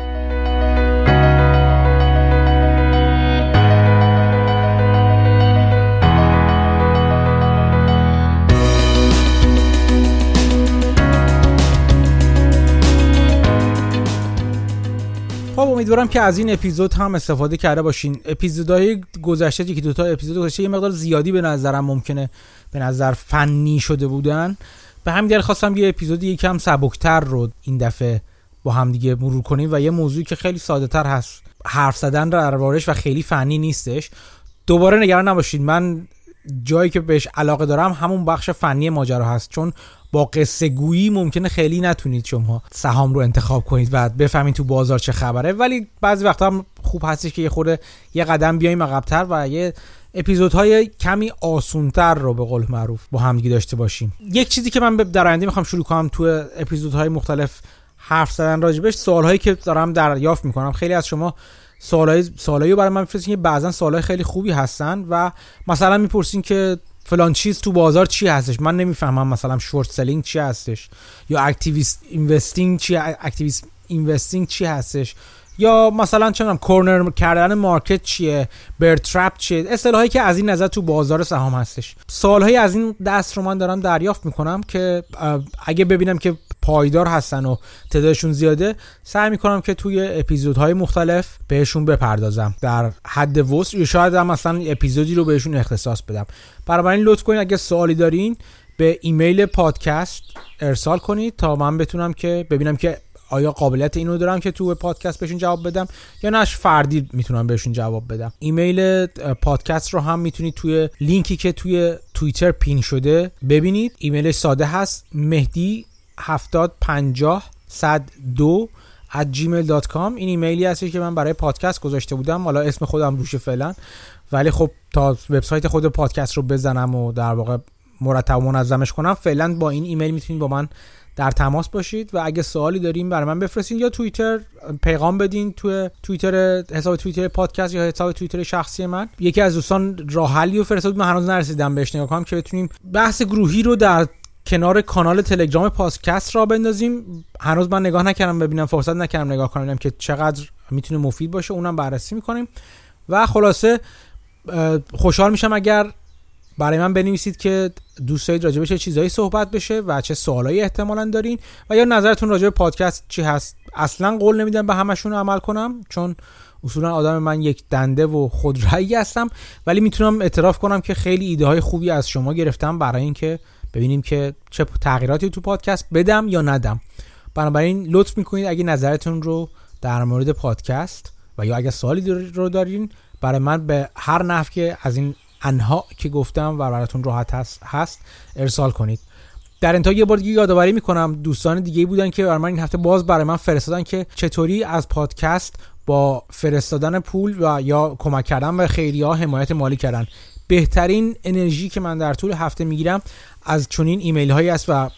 خب امیدوارم که از این اپیزود هم استفاده کرده باشین. اپیزودهای گذشته یکی دو تا اپیزود گذشته یه مقدار زیادی به نظرم ممکنه به نظر فنی شده بودن. به همین دلیل خواستم یه اپیزود یکم سبکتر رو این دفعه با هم دیگه مرور کنیم و یه موضوعی که خیلی ساده تر هست. حرف زدن دربارش و خیلی فنی نیستش. دوباره نگران نباشید من جایی که بهش علاقه دارم همون بخش فنی ماجرا هست. چون با قصه گویی ممکنه خیلی نتونید شما سهام رو انتخاب کنید و بفهمید تو بازار چه خبره. ولی بعضی وقتا هم خوب هستش که یه خورده یه قدم بیایم عقبتر و یه اپیزودهای کمی آسونتر رو به قول معروف با همدیگه داشته باشیم. یک چیزی که من در آینده می‌خوام شروع کنم تو اپیزودهای مختلف حرف زدن راجبش سوالهایی که دارم دریافت می‌کنم. خیلی از شما سوالای سوالایی برای من میفرستین که بعضا سوالای خیلی خوبی هستن و مثلا می‌پرسین که فلان چیز تو بازار چی هستش؟ من نمی‌فهمم مثلا short selling چی هستش؟ یا activist investing چی activist investing چی هستش؟ یا مثلا چنم کورنر کردن مارکت چیه؟ بر ترپ چیه؟ اصطلاحی که از این نظر تو بازار سهام هستش. سالهایی از این دست رو من دارم دریافت می‌کنم که اگه ببینم که پایدار هستن و تعدادشون زیاده سعی می‌کنم که توی اپیزودهای مختلف بهشون بپردازم. در حد وسع یا شاید هم مثلا اپیزودی رو بهشون اختصاص بدم. این لطف کنید اگه سوالی دارین به ایمیل پادکست ارسال کنید تا من بتونم که ببینم که آیا قابلیت اینو دارم که تو پادکست بهشون جواب بدم یا نش فردی می‌تونم بهشون جواب بدم. ایمیل پادکست رو هم می‌تونید توی لینکی که توی توییتر پین شده ببینید. ایمیلش ساده هست مهدی 7050 102 at gmail.com این ایمیلی هستی که من برای پادکست گذاشته بودم. حالا اسم خودم روشه فعلا. ولی خب تا وبسایت خود پادکست رو بزنم و در واقع مرتب منظمش کنم فعلا با این ایمیل می‌تونید با من در تماس باشید. و اگه سوالی داریم برای من بفرستین یا توییتر پیغام بدین تو توییتر حساب توییتر پادکست یا حساب توییتر شخصی من. یکی از دوستان راه حلی و فرستاد من هنوز نرسیدم بهش نگاه کنم که بتونیم بحث گروهی رو در کنار کانال تلگرام پادکست را بندازیم. هنوز من نگاه نکردم ببینم فرصت نکردم نگاه کنم. که چقدر می‌تونه مفید باشه. اونم بررسی می‌کنیم. و خلاصه خوشحال میشم اگر برای من بنویسید که دوست دارید راجع چه چیزایی صحبت بشه و چه سوالایی احتمالا دارین. و یا نظرتون راجع به پادکست چی هست. اصلا قول نمیدم به همشون عمل کنم چون اصولا آدم من یک دنده و خودرایی هستم. ولی می‌تونم اعتراف کنم که خیلی ایده های خوبی از شما گرفتم برای اینکه ببینیم که چه تغییراتی تو پادکست بدم یا ندم. بنابراین لطف می‌کنید اگه نظرتون رو در مورد پادکست و یا اگه سوالی رو دارین برای من به هر نحو که از این انها که گفتم و براتون راحت هست, هست ارسال کنید. در انتها یه بار دیگه یادآوری می‌کنم دوستان دیگه بودن که برای من این هفته باز برای من فرستادن که چطوری از پادکست با فرستادن پول و یا کمک کردن به خیریه حمایت مالی کردن. بهترین انرژی که من در طول هفته می‌گیرم از چنین ایمیل هایی است و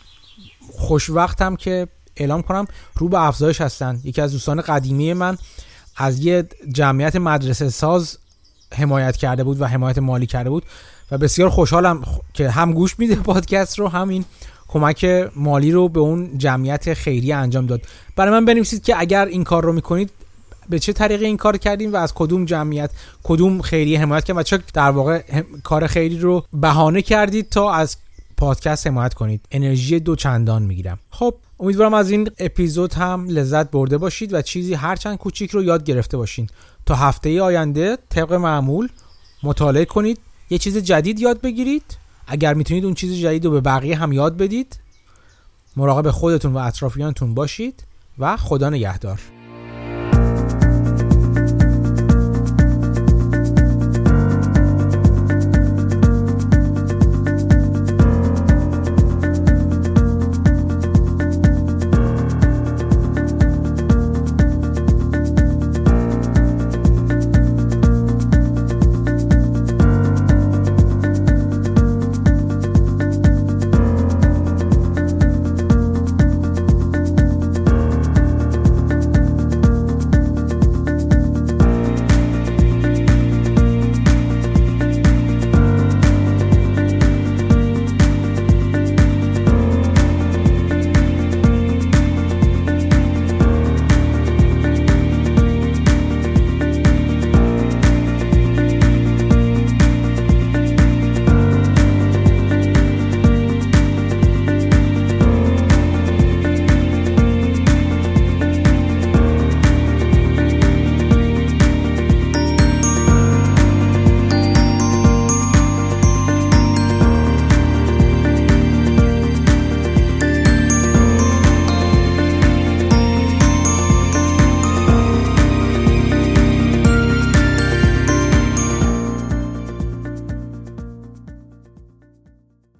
خوشوقتم که اعلام کنم رو به افزایش هستن. یکی از دوستان قدیمی من از یه جمعیت مدرسه ساز حمایت کرده بود و حمایت مالی کرده بود و بسیار خوشحالم که هم گوش میده پادکست رو همین کمک مالی رو به اون جمعیت خیریه انجام داد. برای من بنویسید که اگر این کار رو می‌کنید به چه طریقه این کار کردیم و از کدوم جمعیت کدوم خیریه حمایت کردیم و چه در واقع کار خیری رو بهانه کردید تا از پادکست حمایت کنید. انرژی دو چندان می‌گیرم. خب امیدوارم از این اپیزود هم لذت برده باشید و چیزی هرچند کوچیک رو یاد گرفته باشین. تا هفته آینده طبق معمول مطالعه کنید یه چیز جدید یاد بگیرید. اگر می‌تونید اون چیز جدید رو به بقیه هم یاد بدید مراقب خودتون و اطرافیانتون باشید و خدا نگهدار.